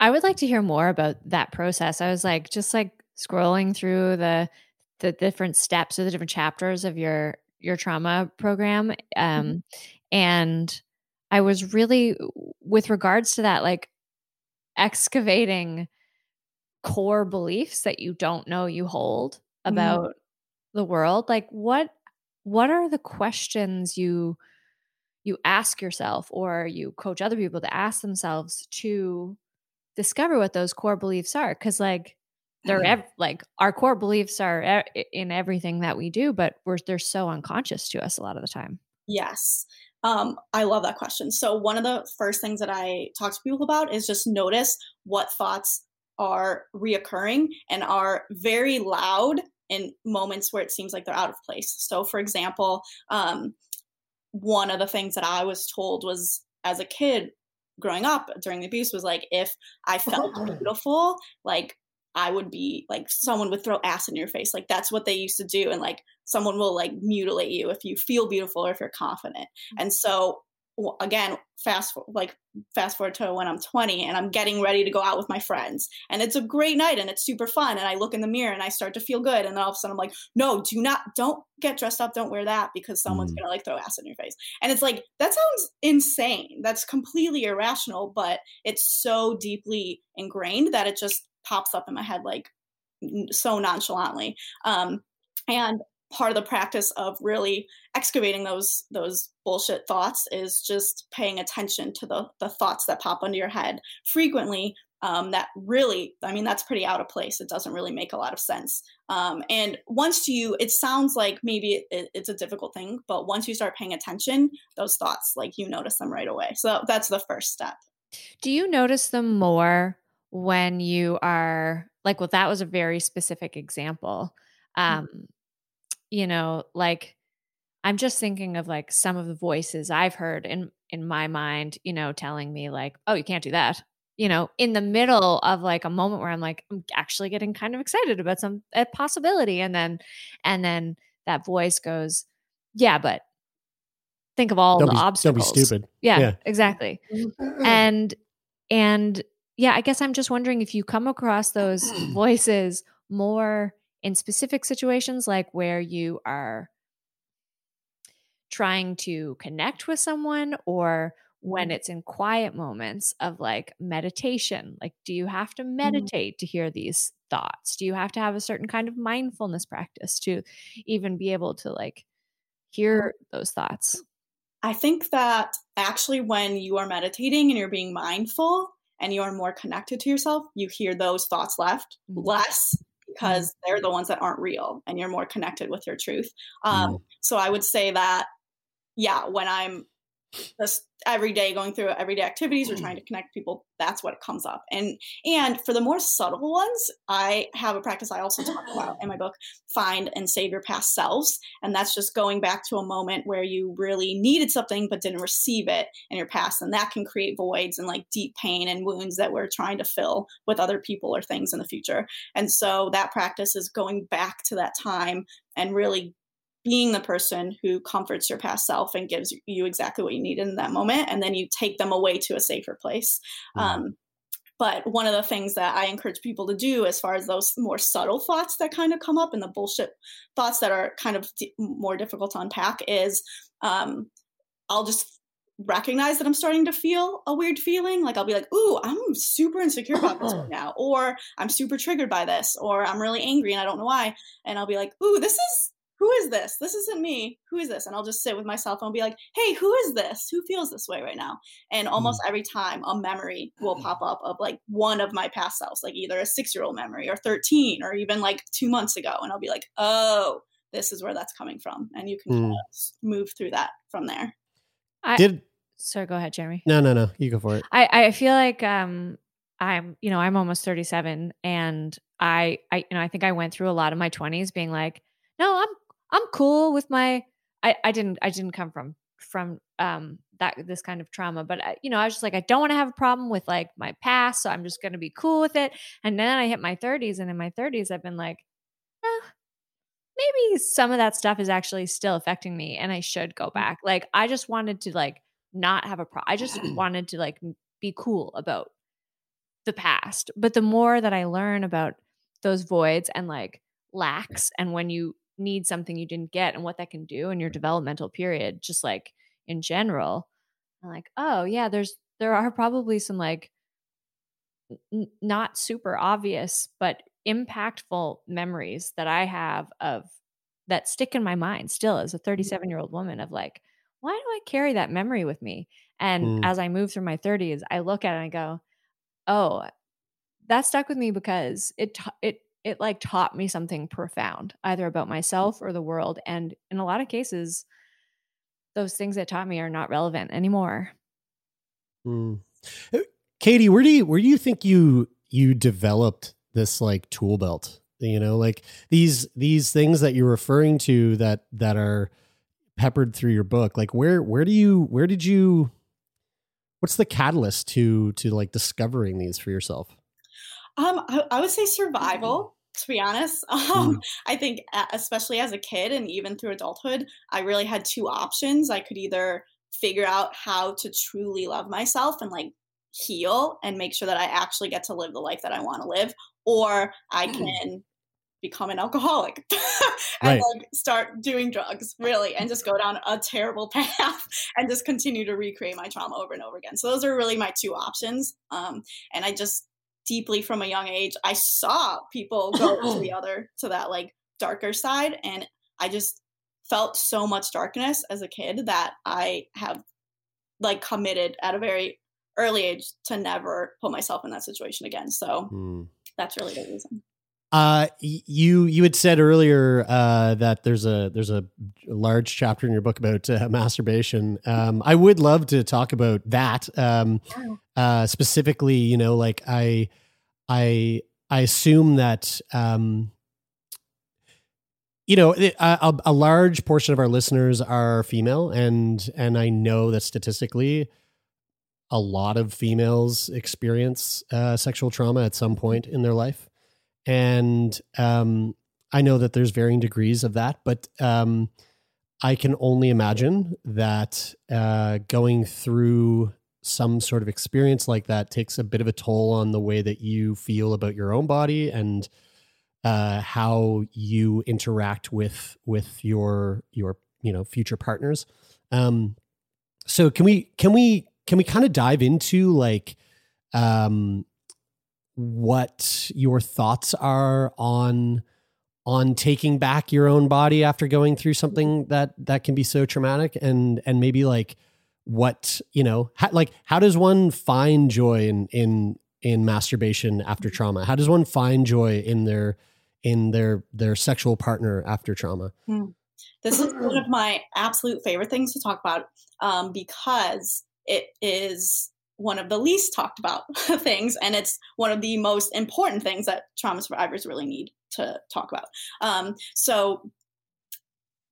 I would like to hear more about that process. I was like just like scrolling through the the different steps or the different chapters of your your trauma program um mm-hmm. and I was really with regards to that like excavating core beliefs that you don't know you hold mm-hmm. about mm-hmm. the world like what what are the questions you you ask yourself or you coach other people to ask themselves to discover what those core beliefs are because like they're mm-hmm. ev- like our core beliefs are e- in everything that we do but we're they're so unconscious to us a lot of the time. Yes. Um, i love that question. So one of the first things that i talk to people about is just notice what thoughts are reoccurring and are very loud in moments where it seems like they're out of place. So for example um, one of the things that i was told was as a kid growing up during the abuse was like if I oh, felt beautiful, like I would be like someone would throw ass in your face. Like that's what they used to do. And like someone will like mutilate you if you feel beautiful or if you're confident. And so again fast like fast forward to when i'm 20 and i'm getting ready to go out with my friends. And it's a great night and it's super fun and i look in the mirror and i start to feel good and then all of a sudden i'm like no do not don't get dressed up don't wear that because someone's mm. gonna like throw acid in your face. And it's like that sounds insane. That's completely irrational but it's so deeply ingrained that it just pops up in my head like so nonchalantly. Um and part of the practice of really excavating those those bullshit thoughts is just paying attention to the the thoughts that pop under your head frequently um, that really i mean that's pretty out of place. It doesn't really make a lot of sense. Um, and once you it sounds like maybe it, it's a difficult thing but once you start paying attention those thoughts like you notice them right away. So that's the first step. Do you notice them more when you are like well that was a very specific example. Mm-hmm. um, you know, like I'm just thinking of like some of the voices I've heard in in my mind, you know, telling me like, "Oh, you can't do that." You know, in the middle of like a moment where I'm like I'm actually getting kind of excited about some a possibility and then and then that voice goes, "Yeah, but think of all Don't the be- don't be stupid. Yeah, Yeah. exactly. and and yeah, I guess I'm just wondering if you come across those voices more in specific situations, like where you are trying to connect with someone, or when mm-hmm. it's in quiet moments of like meditation. Like, do you have to mm-hmm. meditate to hear these thoughts? Do you have to have a certain kind of mindfulness practice to even be able to like hear those thoughts? I think that actually, when you are meditating and you're being mindful and you are more connected to yourself, you hear those thoughts left mm-hmm. less because they're the ones that aren't real and you're more connected with your truth. Um, So I would say that, yeah, when I'm just every day going through everyday activities or trying to connect people that's what comes up. And and for the more subtle ones i have a practice i also talk about in my book find and save your past selves. And that's just going back to a moment where you really needed something but didn't receive it in your past. And that can create voids and like deep pain and wounds that we're trying to fill with other people or things in the future. And so that practice is going back to that time and really being the person who comforts your past self and gives you exactly what you need in that moment and then you take them away to a safer place. Um, but one of the things that i encourage people to do as far as those more subtle thoughts that kind of come up and the bullshit thoughts that are kind of d- more difficult to unpack is um, i'll just recognize that i'm starting to feel a weird feeling like i'll be like ooh i'm super insecure about this right now or i'm super triggered by this or i'm really angry and i don't know why and i'll be like ooh this is who is this? This isn't me. Who is this? And I'll just sit with my myself and be like, hey, who is this? Who feels this way right now? And almost every time a memory will pop up of like one of my past selves, like either a six year old memory or 13 or even like two months ago. And I'll be like, oh, this is where that's coming from. And you can kind Mm. of move through that from there. I, Did sorry, go ahead, Jeremy. no, no, no. You go for it. I, I feel like um I'm you know I'm almost 37 and I I you know I think I went through a lot of my 20s being like no I'm I'm cool with my I I didn't I didn't come from from um that this kind of trauma but I, you know I was just like I don't want to have a problem with like my past so I'm just going to be cool with it. And then I hit my 30s and in my 30s I've been like eh, maybe some of that stuff is actually still affecting me and I should go back. Like I just wanted to like not have a problem I just wanted to like be cool about the past. But the more that I learn about those voids and like lacks and when you need something you didn't get and what that can do in your developmental period, just like in general, I'm like, oh yeah, there's there are probably some like n- not super obvious but impactful memories that I have of that stick in my mind still as a 37 year old woman of like, why do I carry that memory with me? And Mm. as I move through my 30s, I look at it and I go, oh, that stuck with me because it ta- it it like taught me something profound, either about myself or the world. And in a lot of cases, those things that taught me are not relevant anymore. Mm. Uh, Katie, where do you where do you think you you developed this like tool belt? You know, like these these things that you're referring to that that are peppered through your book. Like where where do you where did you what's the catalyst to to like discovering these for yourself? Um, I, I would say survival. To be honest, um, I think especially as a kid and even through adulthood, I really had two options. I could either figure out how to truly love myself and like heal and make sure that I actually get to live the life that I want to live, or I can become an alcoholic and Right. like start doing drugs really and just go down a terrible path and just continue to recreate my trauma over and over again so those are really my two options um, and i just deeply from a young age i saw people go to the other to that like darker side and i just felt so much darkness as a kid that i have like committed at a very early age to never put myself in that situation again so Mm. that's really the reason Uh, you you had said earlier uh, that there's a there's a large chapter in your book about uh, masturbation. Um, I would love to talk about that um, uh, specifically. You know, like I I I assume that um, you know a, a, a large portion of our listeners are female, and and I know that statistically. A lot of females experience uh, sexual trauma at some point in their life and um, I know that there's varying degrees of that, but um, I can only imagine that uh, going through some sort of experience like that takes a bit of a toll on the way that you feel about your own body and uh, how you interact with with your your you know future partners. Um, so can we can we can we kind of dive into like um, what your thoughts are on on taking back your own body after going through something that that can be so traumatic and and maybe like what you know how, like how does one find joy in in in masturbation after trauma how does one find joy in their in their their sexual partner after trauma Hmm. This is one of my absolute favorite things to talk about um, because it is one of the least talked about things, and it's one of the most important things that trauma survivors really need to talk about. Um, so,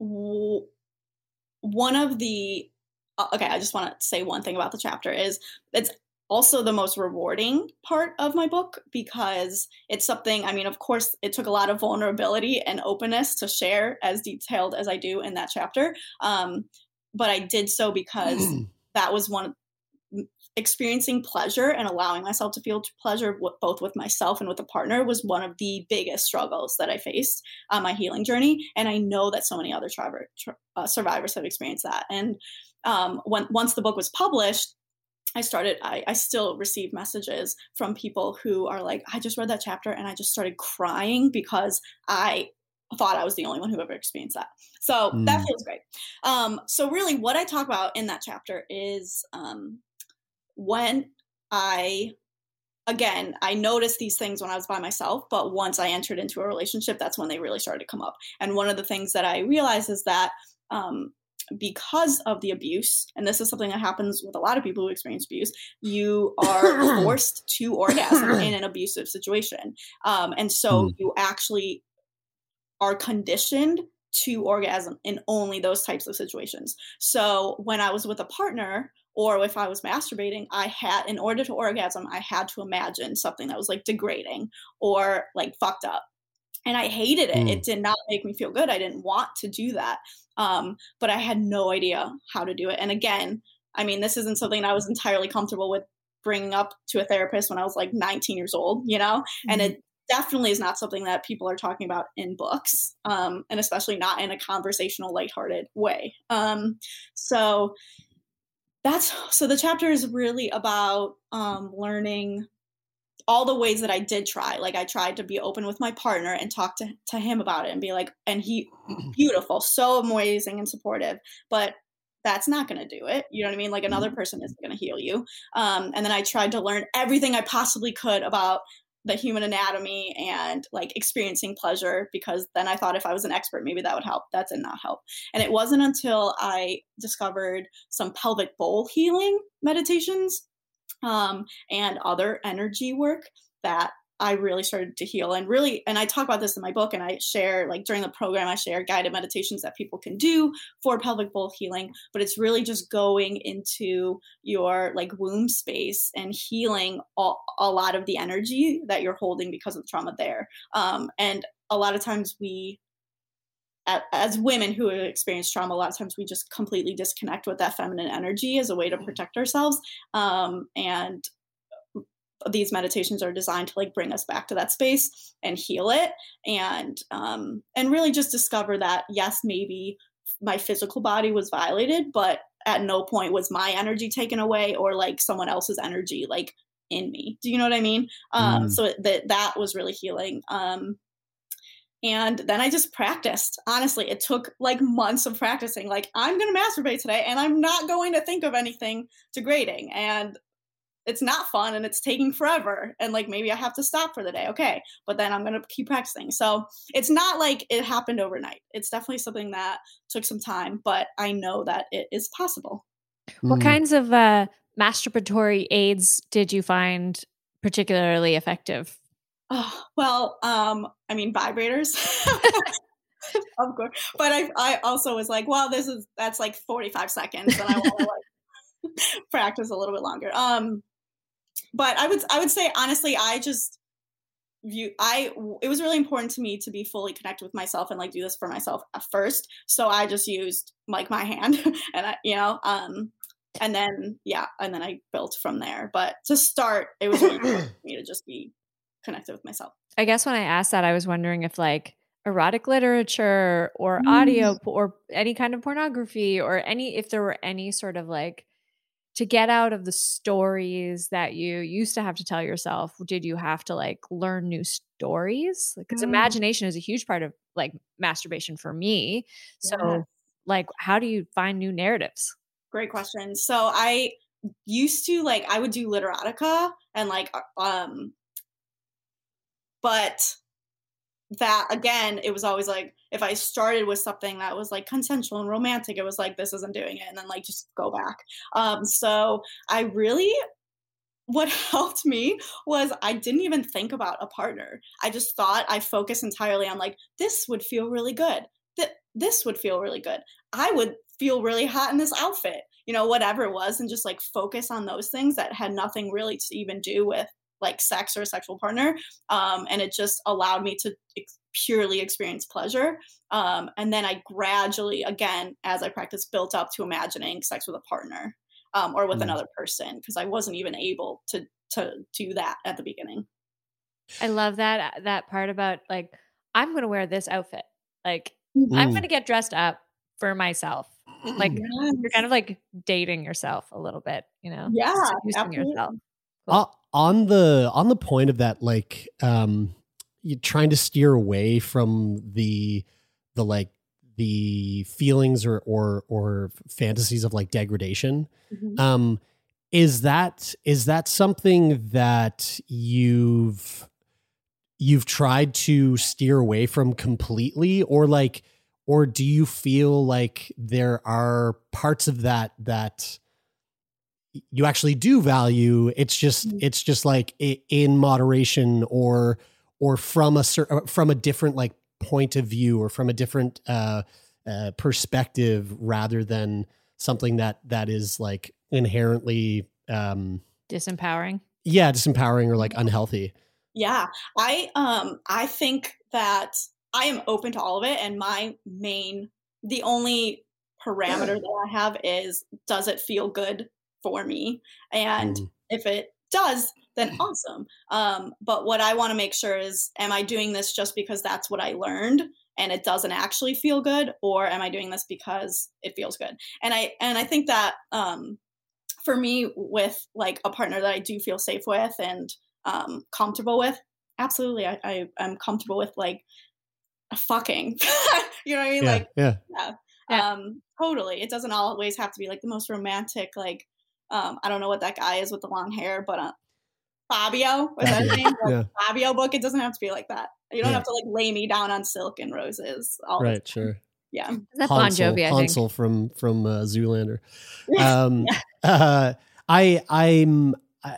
w- one of the uh, okay, I just want to say one thing about the chapter is it's also the most rewarding part of my book because it's something i mean of course it took a lot of vulnerability and openness to share as detailed as i do in that chapter um, but i did so because that was one experiencing pleasure and allowing myself to feel pleasure both with myself and with a partner was one of the biggest struggles that i faced on my healing journey and i know that so many other triver- tr- uh, survivors have experienced that and um, when once the book was published I started, I, I still receive messages from people who are like, I just read that chapter and I just started crying because I thought I was the only one who ever experienced that. So that Mm. feels great. Um, so, really, what I talk about in that chapter is um, when I, again, I noticed these things when I was by myself, but once I entered into a relationship, that's when they really started to come up. And one of the things that I realized is that um, because of the abuse, and this is something that happens with a lot of people who experience abuse, you are forced to orgasm in an abusive situation. Um, and so Mm. you actually are conditioned to orgasm in only those types of situations. So when I was with a partner, or if I was masturbating, I had, in order to orgasm, I had to imagine something that was like degrading or like fucked up and I hated it. It Mm. did not make me feel good. I didn't want to do that, um, but I had no idea how to do it. And again, I mean, this isn't something I was entirely comfortable with bringing up to a therapist when I was like 19 years old, you know. And it definitely is not something that people are talking about in books, um, and especially not in a conversational, lighthearted way. Um, so that's so the chapter is really about um, learning all the ways that I did try. Like I tried to be open with my partner and talk to, to him about it and be like, and he beautiful, so amazing and supportive, but that's not going to do it. You know what I mean? Like another person isn't going to heal you. Um, and then I tried to learn everything I possibly could about the human anatomy and like experiencing pleasure because then I thought if I was an expert, maybe that would help. That did not help. And it wasn't until I discovered some pelvic bowl healing meditations um, and other energy work that I really started to heal and really, and I talk about this in my book and I share like during the program, I share guided meditations that people can do for pelvic bowl healing, but it's really just going into your like womb space and healing all, a lot of the energy that you're holding because of the trauma there. Um, and a lot of times we, as women who experience trauma, a lot of times we just completely disconnect with that feminine energy as a way to protect ourselves. Um, and these meditations are designed to like bring us back to that space and heal it and um and really just discover that yes maybe my physical body was violated but at no point was my energy taken away or like someone else's energy like in me do you know what i mean um Mm. so that that was really healing um and then I just practiced. Honestly, it took like months of practicing. Like, I'm going to masturbate today and I'm not going to think of anything degrading. And it's not fun and it's taking forever. And like, maybe I have to stop for the day. Okay. But then I'm going to keep practicing. So it's not like it happened overnight. It's definitely something that took some time, but I know that it is possible. What kinds of uh, masturbatory aids did you find particularly effective? Oh, well, um, I mean, vibrators. of course. But I, I also was like, well, this is, that's like 45 seconds and I want to like practice a little bit longer. Um, but I would, I would say honestly, I just view i it was really important to me to be fully connected with myself and like do this for myself at first. So i just used like my hand and i you know um and then yeah and then i built from there. But to start it was really important for me to just be connected with myself. I guess when I asked that, I was wondering if like erotic literature or audio Mm. or any kind of pornography or any if there were any sort of like to get out of the stories that you used to have to tell yourself did you have to like learn new stories because Mm. imagination is a huge part of like masturbation for me so Yes. like how do you find new narratives Great question. So I used to like I would do literotica and like uh, um but that again it was always like if I started with something that was like consensual and romantic it was like this isn't doing it and then like just go back. Um so I really what helped me was I didn't even think about a partner. I just thought I focused entirely on like this would feel really good. That this would feel really good. I would feel really hot in this outfit. You know, whatever it was and just like focus on those things that had nothing really to even do with like sex or a sexual partner. Um and it just allowed me to ex- purely experience pleasure. Um and then I gradually again as I practiced built up to imagining sex with a partner um, or with Mm. another person because I wasn't even able to to do that at the beginning. I love that uh, that part about like I'm going to wear this outfit. Like I'm Mm. going to get dressed up for myself. Like you're kind of like dating yourself a little bit, you know? Yeah, Seducing absolutely. yourself. Uh, on the on the point of that, like um, you trying to steer away from the the like the feelings or or or fantasies of like degradation. Mhm. Um, is that is that something that you've you've tried to steer away from completely, or like, or do you feel like there are parts of that that you actually do value it's just it's just like in moderation or or from a cer- uh, from a different like point of view or from a different uh, uh perspective rather than something that that is like inherently um Disempowering. yeah disempowering or like unhealthy. Yeah, I um I think that I am open to all of it, and my main the only parameter that I have is does it feel good for me, and Mm. if it does, then awesome. Um, but what I want to make sure is, am I doing this just because that's what I learned? and it doesn't actually feel good or am i doing this because it feels good and i and i think that um for me with like a partner that i do feel safe with and um comfortable with absolutely i, I i'm comfortable with like fucking you know what i mean Yeah, like yeah. um totally it doesn't always have to be like the most romantic like um i don't know what that guy is with the long hair but uh fabio was that his Fabio, name yeah. fabio book it doesn't have to be like that you don't Yeah. have to like lay me down on silk and roses all the right sure yeah that Bon Hansel, Jovi, I think. Hansel from from uh, Zoolander. Um, uh, I I'm I,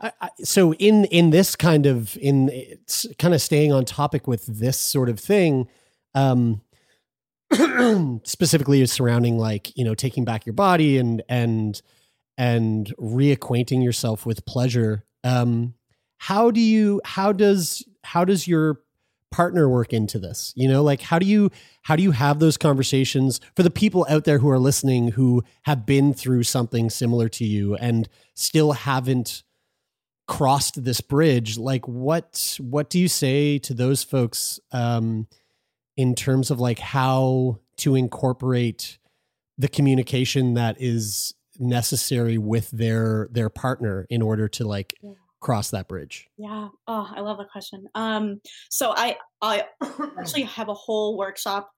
I, I, so in in this kind of in it's kind of staying on topic with this sort of thing. Um, specifically is surrounding like you know taking back your body and and and reacquainting yourself with pleasure. Um how do you how does how does your partner work into this? You know like how do you how do you have those conversations for the people out there who are listening who have been through something similar to you and still haven't crossed this bridge? Like what what do you say to those folks um in terms of like how to incorporate the communication that is necessary with their their partner in order to like cross that bridge Yeah. Oh, I love that question. Um, so I I actually have a whole workshop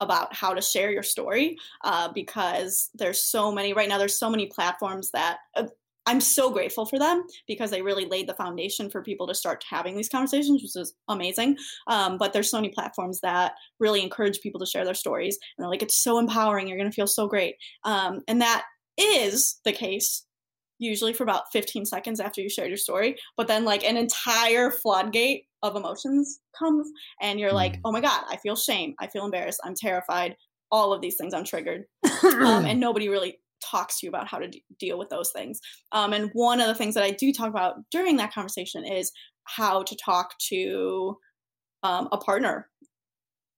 about how to share your story uh, because there's so many right now. There's so many platforms that uh, I'm so grateful for them because they really laid the foundation for people to start having these conversations, which is amazing. Um, but there's so many platforms that really encourage people to share their stories, and they're like, it's so empowering. You're gonna feel so great, um, and that is the case usually for about 15 seconds after you shared your story but then like an entire floodgate of emotions comes and you're like oh my god i feel shame i feel embarrassed i'm terrified all of these things i'm triggered um, and nobody really talks to you about how to d- deal with those things um, and one of the things that i do talk about during that conversation is how to talk to um, a partner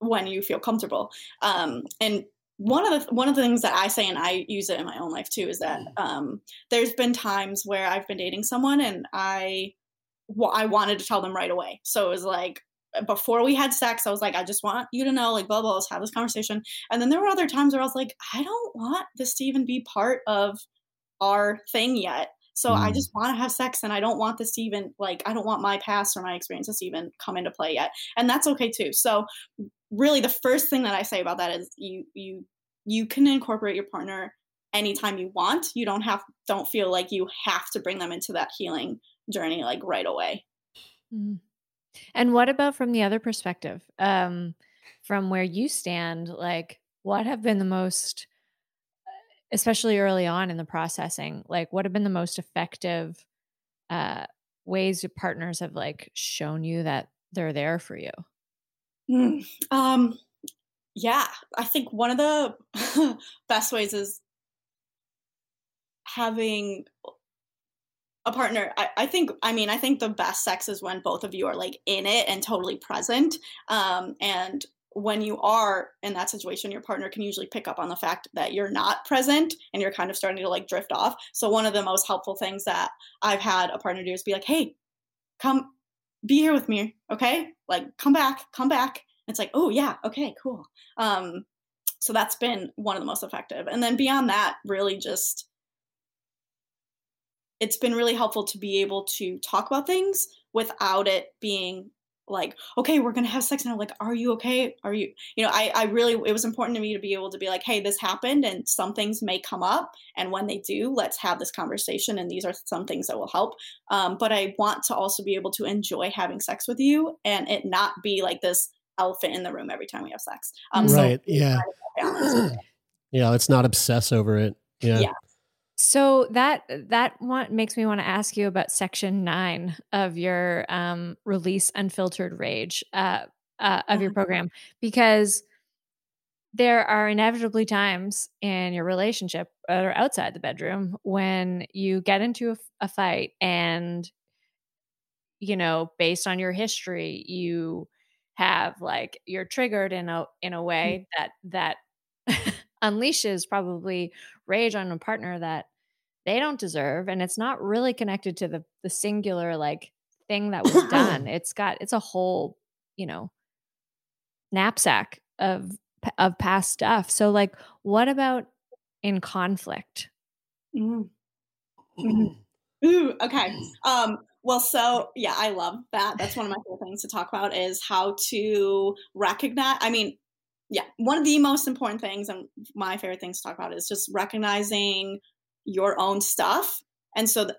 when you feel comfortable. Um, and one of the one of the things that I say, and I use it in my own life too, is that um, there's been times where I've been dating someone and I I wanted to tell them right away. So it was like before we had sex, I was like, I just want you to know, like, blah blah. Let's have this conversation. And then there were other times where I was like, I don't want this to even be part of our thing yet. So mm. I just want to have sex and I don't want this to even like I don't want my past or my experiences to even come into play yet. And that's okay too. So really the first thing that I say about that is you you you can incorporate your partner anytime you want. You don't have don't feel like you have to bring them into that healing journey like right away. Mm. And what about from the other perspective? Um from where you stand, like what have been the most especially early on in the processing, like what have been the most effective uh ways your partners have like shown you that they're there for you? Mm, um, yeah, I think one of the best ways is having a partner. I, I, think, I mean, I think the best sex is when both of you are like in it and totally present. Um, and when you are in that situation, your partner can usually pick up on the fact that you're not present and you're kind of starting to like drift off. So, one of the most helpful things that I've had a partner do is be like, hey, come be here with me, okay? Like, come back, come back. it's like, oh yeah, okay, cool. Um, so that's been one of the most effective. And then beyond that, really just it's been really helpful to be able to talk about things without it being like okay we're gonna have sex now like are you okay? Are you you know I, I really it was important to me to be able to be like hey this happened and some things may come up and when they do let's have this conversation and these are some things that will help. Um, but i want to also be able to enjoy having sex with you and it not be like this elephant in the room every time we have sex. Um, right so yeah. yeah let's not obsess over it. Yeah. yeah so that that one makes me want to ask you about section nine of your um, release unfiltered rage uh, uh, of your program because there are inevitably times in your relationship or outside the bedroom when you get into a, a fight and you know based on your history you have like you're triggered in a in a mm. way that that unleashes probably rage on a partner that they don't deserve and it's not really connected to the the singular like thing that was done. It's got it's a whole you know knapsack of of past stuff. So like what about in conflict? Mm. Mm-hmm. Ooh, okay. Um well so yeah i love that. That's one of my favorite things to talk about is how to recognize i mean yeah one of the most important things and my favorite things to talk about is just recognizing your own stuff. And so th-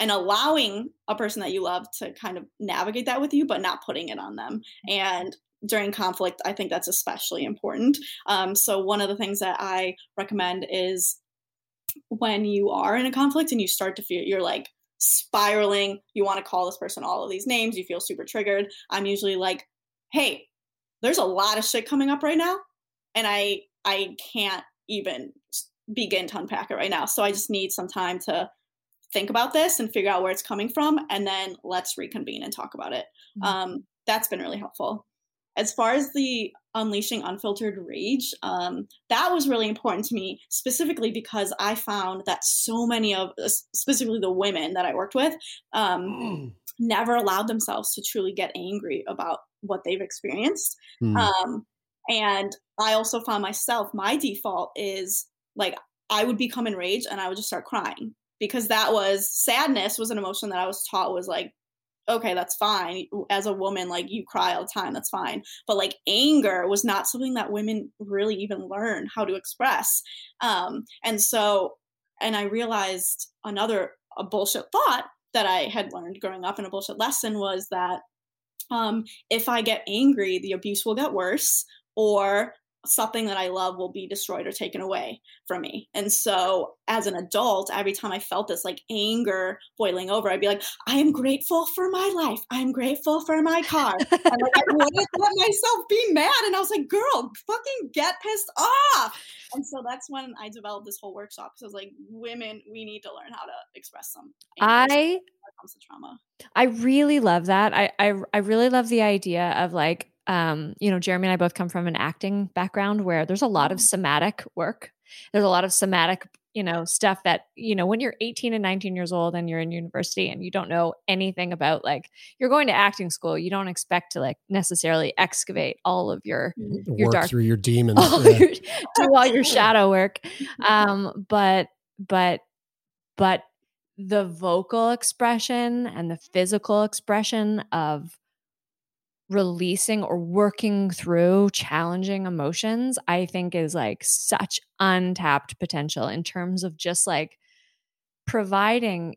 and allowing a person that you love to kind of navigate that with you but not putting it on them. And during conflict i think that's especially important. Um, so one of the things that i recommend is when you are in a conflict and you start to feel you're like spiraling you want to call this person all of these names you feel super triggered. I'm usually like hey there's a lot of shit coming up right now and i i can't even begin to unpack it right now. So I just need some time to think about this and figure out where it's coming from, and then let's reconvene and talk about it. Mm-hmm. Um, that's been really helpful. As far as the unleashing unfiltered rage, um, that was really important to me, specifically because I found that so many of, specifically the women that I worked with, um, mm. never allowed themselves to truly get angry about what they've experienced. Mm. Um, and I also found myself, my default is like I would become enraged and I would just start crying because that was sadness was an emotion that I was taught was like okay that's fine. As a woman like you cry all the time that's fine. But like anger was not something that women really even learn how to express. Um and so and i realized another a bullshit thought that i had learned growing up in a bullshit lesson was that um if i get angry the abuse will get worse or something that I love will be destroyed or taken away from me. And so as an adult, every time I felt this like anger boiling over, I'd be like, I am grateful for my life. I'm grateful for my car. and like, I wouldn't let myself be mad. And I was like, girl, fucking get pissed off. And so that's when I developed this whole workshop. So I was like, women, we need to learn how to express some. I comes to trauma. I really love that. I, I I really love the idea of like um, you know, Jeremy and I both come from an acting background where there's a lot of somatic work. There's a lot of somatic, you know, stuff that, you know, when you're 18 and 19 years old and you're in university and you don't know anything about like you're going to acting school, you don't expect to like necessarily excavate all of your your Work dark through your demons. all yeah. your, do all your shadow work. Um, but but but the vocal expression and the physical expression of releasing or working through challenging emotions, I think is like such untapped potential in terms of just like providing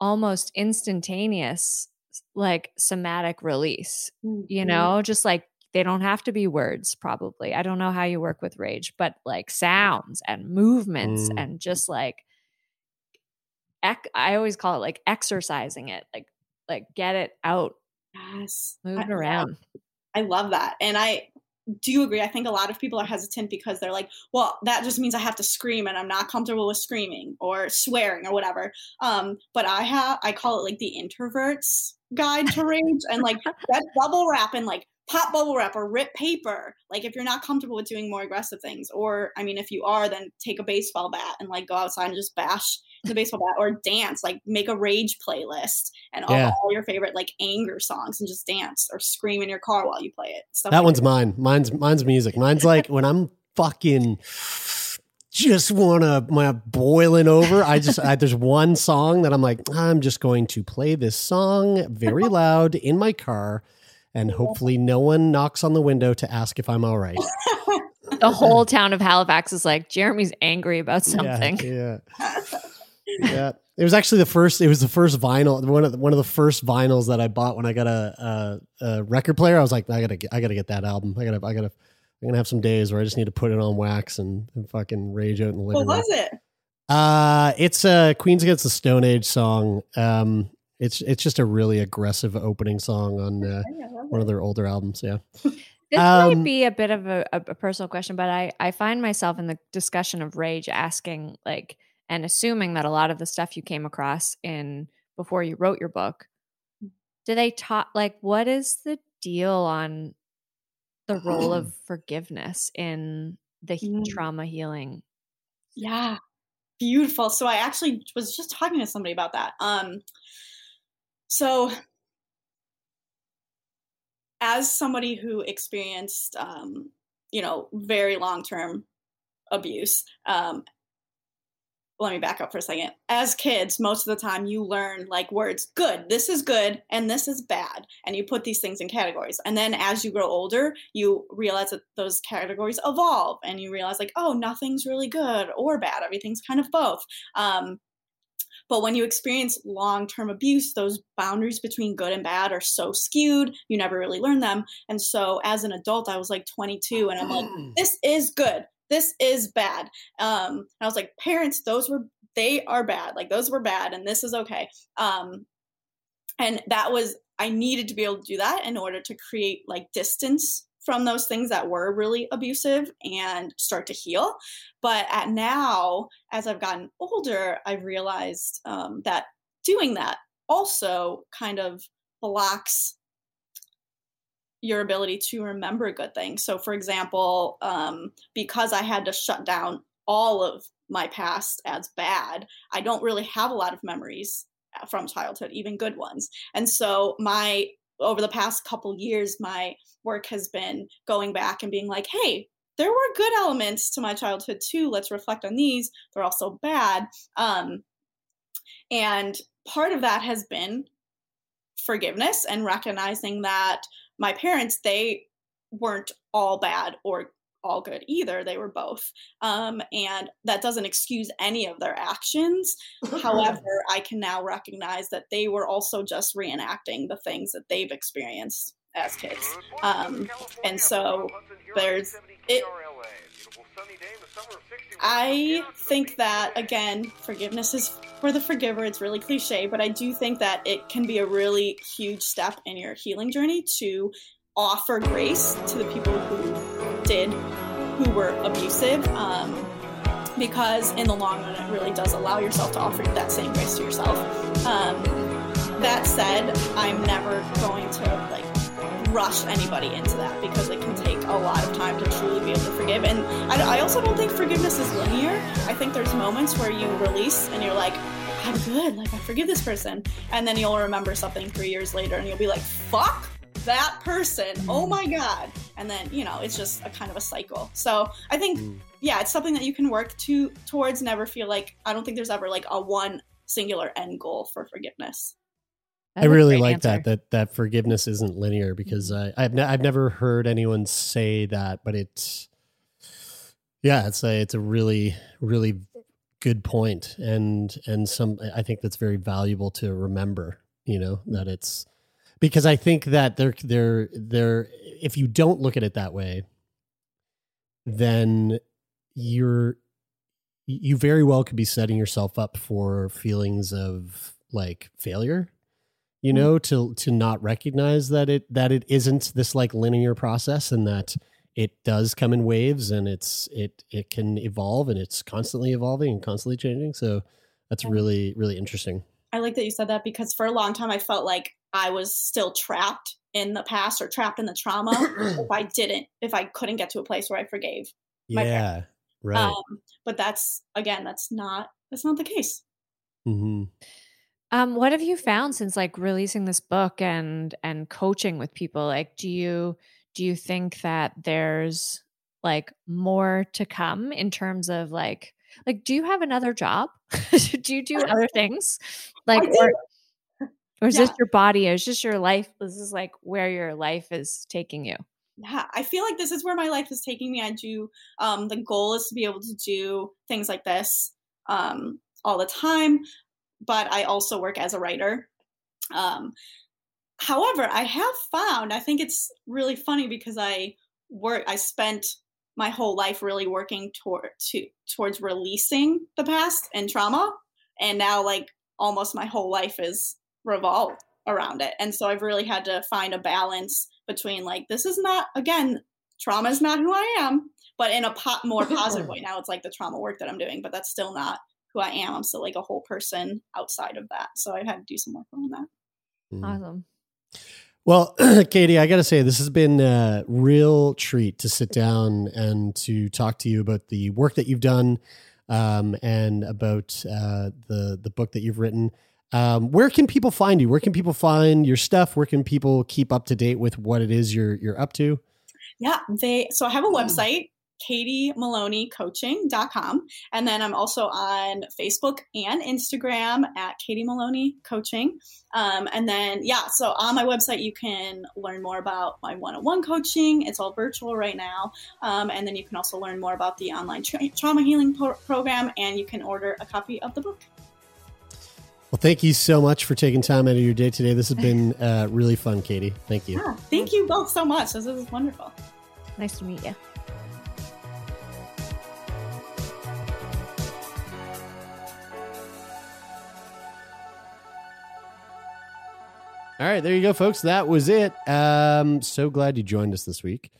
almost instantaneous like somatic release you know? Just like they don't have to be words probably. I don't know how you work with rage but like sounds and movements Mm. and just like ec- i always call it like exercising it like like get it out Yes. move it I- around I love that. And I do agree. I think a lot of people are hesitant because they're like, well, that just means I have to scream and I'm not comfortable with screaming or swearing or whatever. Um, but I have, I call it like the introverts guide to rage and like that bubble wrap and like pop bubble wrap or rip paper. Like if you're not comfortable with doing more aggressive things, or I mean, if you are, then take a baseball bat and like go outside and just bash the baseball bat or dance, like make a rage playlist and all, Yeah. all your favorite like anger songs and just dance or scream in your car while you play it. Stuff That like one's mine. Mine's mine's music. Mine's like when I'm fucking just wanna my boiling over. I just I, there's one song that I'm like I'm just going to play this song very loud in my car, and hopefully no one knocks on the window to ask if I'm all right. the whole town of halifax is like jeremy's angry about something Yeah. yeah. Yeah, it was actually the first. It was the first vinyl. One of the, one of the first vinyls that I bought when I got a, a, a record player. I was like, I gotta get, I gotta get that album. I gotta, I gotta. I'm gonna have some days where I just need to put it on wax and, and fucking rage out in the living What room. was it? Uh, it's a Queens Against the Stone Age song. Um, it's it's just a really aggressive opening song on uh, one of their older albums. Yeah. This Um, might be a bit of a, a, a personal question, but I, I find myself in the discussion of rage asking, like, and assuming that a lot of the stuff you came across in before you wrote your book, do they talk, like, what is the deal on the role of forgiveness in the he- Mm. trauma healing? Yeah. Beautiful. So I actually was just talking to somebody about that. Um so as somebody who experienced um you know very long-term abuse um let me back up for a second. As kids, most of the time you learn like words good, this is good, and this is bad. And you put these things in categories. And then as you grow older, you realize that those categories evolve and you realize, like, oh, nothing's really good or bad. Everything's kind of both. Um, but when you experience long term abuse, those boundaries between good and bad are so skewed. You never really learn them. And so as an adult, I was like 22 and I'm like, this is good. This is bad. Um, I was like, parents, those were, they are bad. Like those were bad and this is okay. Um, and that was, I needed to be able to do that in order to create like distance from those things that were really abusive and start to heal. But at now, as I've gotten older, I've realized um, that doing that also kind of blocks your ability to remember good things. So, for example, um, because I had to shut down all of my past as bad, I don't really have a lot of memories uh, from childhood, even good ones. And so, my over the past couple years, my work has been going back and being like, hey, there were good elements to my childhood too. Let's reflect on these. They're also bad. Um, and part of that has been forgiveness and recognizing that my parents, they weren't all bad or all good either. They were both. Um, and that doesn't excuse any of their actions. However, I can now recognize that they were also just reenacting the things that they've experienced as kids. Um, and so there's it. I think that again, forgiveness is for the forgiver. It's really cliche, but I do think that it can be a really huge step in your healing journey to offer grace to the people who did, who were abusive. Um, because in the long run, it really does allow yourself to offer that same grace to yourself. Um, That said, I'm never going to like rush anybody into that because it can take a lot of time to truly be able to forgive. And I, I also don't think forgiveness is linear. I think there's moments where you release and you're like, I'm good, like I forgive this person, and then you'll remember something three years later and you'll be like, fuck that person, oh my god, and then you know it's just a kind of a cycle. So I think hmm. yeah, it's something that you can work to towards. Never feel like I don't think there's ever like a one singular end goal for forgiveness. I really like that that that forgiveness isn't linear because I I've ne- I've never heard anyone say that, but it's yeah, it's a it's a really really good point and and some I think that's very valuable to remember. You know that it's because I think that they're they're they're if you don't look at it that way, then you're you very well could be setting yourself up for feelings of like failure you know to to not recognize that it that it isn't this like linear process and that it does come in waves and it's it it can evolve and it's constantly evolving and constantly changing. So that's really really interesting. I like that you said that because for a long time I felt like I was still trapped in the past or trapped in the trauma if I didn't if I couldn't get to a place where I forgave. my yeah right. Um, but that's again, that's not that's not the case. hmm Um, what have you found since like releasing this book and and coaching with people? Like, do you do you think that there's like more to come in terms of like like do you have another job? do you do other things? Like or, or is Yeah. this your body? Is this your life? This is like where your life is taking you. Yeah, I feel like this is where my life is taking me. I do um the goal is to be able to do things like this um all the time, but I also work as a writer. Um however, I have found I think it's really funny because I work I spent my whole life really working toward to towards releasing the past and trauma and now like almost my whole life is revolved around it and so i've really had to find a balance between like this is not again trauma is not who i am but in a po- more positive way now it's like the trauma work that i'm doing but that's still not who i am i'm still like a whole person outside of that so i've had to do some work on that Mm. Awesome. Well, Katie, I got to say, this has been a real treat to sit down and to talk to you about the work that you've done um, and about uh, the the book that you've written. Um, where can people find you? Where can people find your stuff? Where can people keep up to date with what it is you're you're up to? Yeah, they so I have a website, katiemaloneycoaching.com. And then I'm also on Facebook and Instagram at Katie Maloney Coaching. Um, and then, yeah, so on my website, you can learn more about my one on one coaching. It's all virtual right now. Um, and then you can also learn more about the online tra- trauma healing pro- program, and you can order a copy of the book. Well, thank you so much for taking time out of your day today. This has been uh, really fun, Katie. Thank you. Yeah, thank you both so much. This is wonderful. Nice to meet you. All right, there you go, folks. That was it. Um, so glad you joined us this week.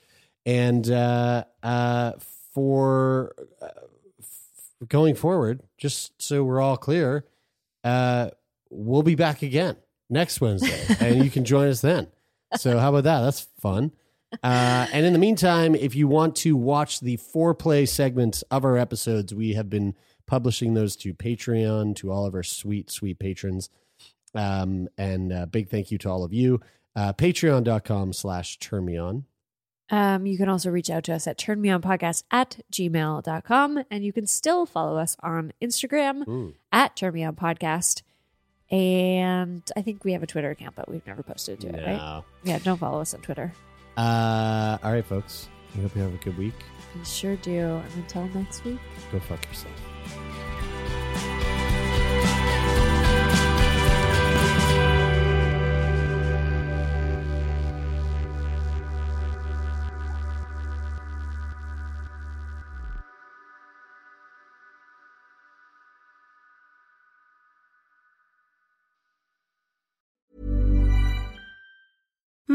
And uh, uh, for uh, f- going forward, just so we're all clear, uh, we'll be back again next Wednesday, and you can join us then. So how about that? That's fun. Uh, and in the meantime, if you want to watch the foreplay segments of our episodes, we have been publishing those to Patreon to all of our sweet, sweet patrons. Um, and uh, big thank you to all of you. Uh, Patreon.com slash turn me on. Um, you can also reach out to us at turnmeonpodcast at gmail.com. And you can still follow us on Instagram Ooh. at turnmeonpodcast. And I think we have a Twitter account, but we've never posted to it, right? Yeah, don't follow us on Twitter. Uh, all right, folks. I hope you have a good week. We sure do. And until next week. Go fuck yourself.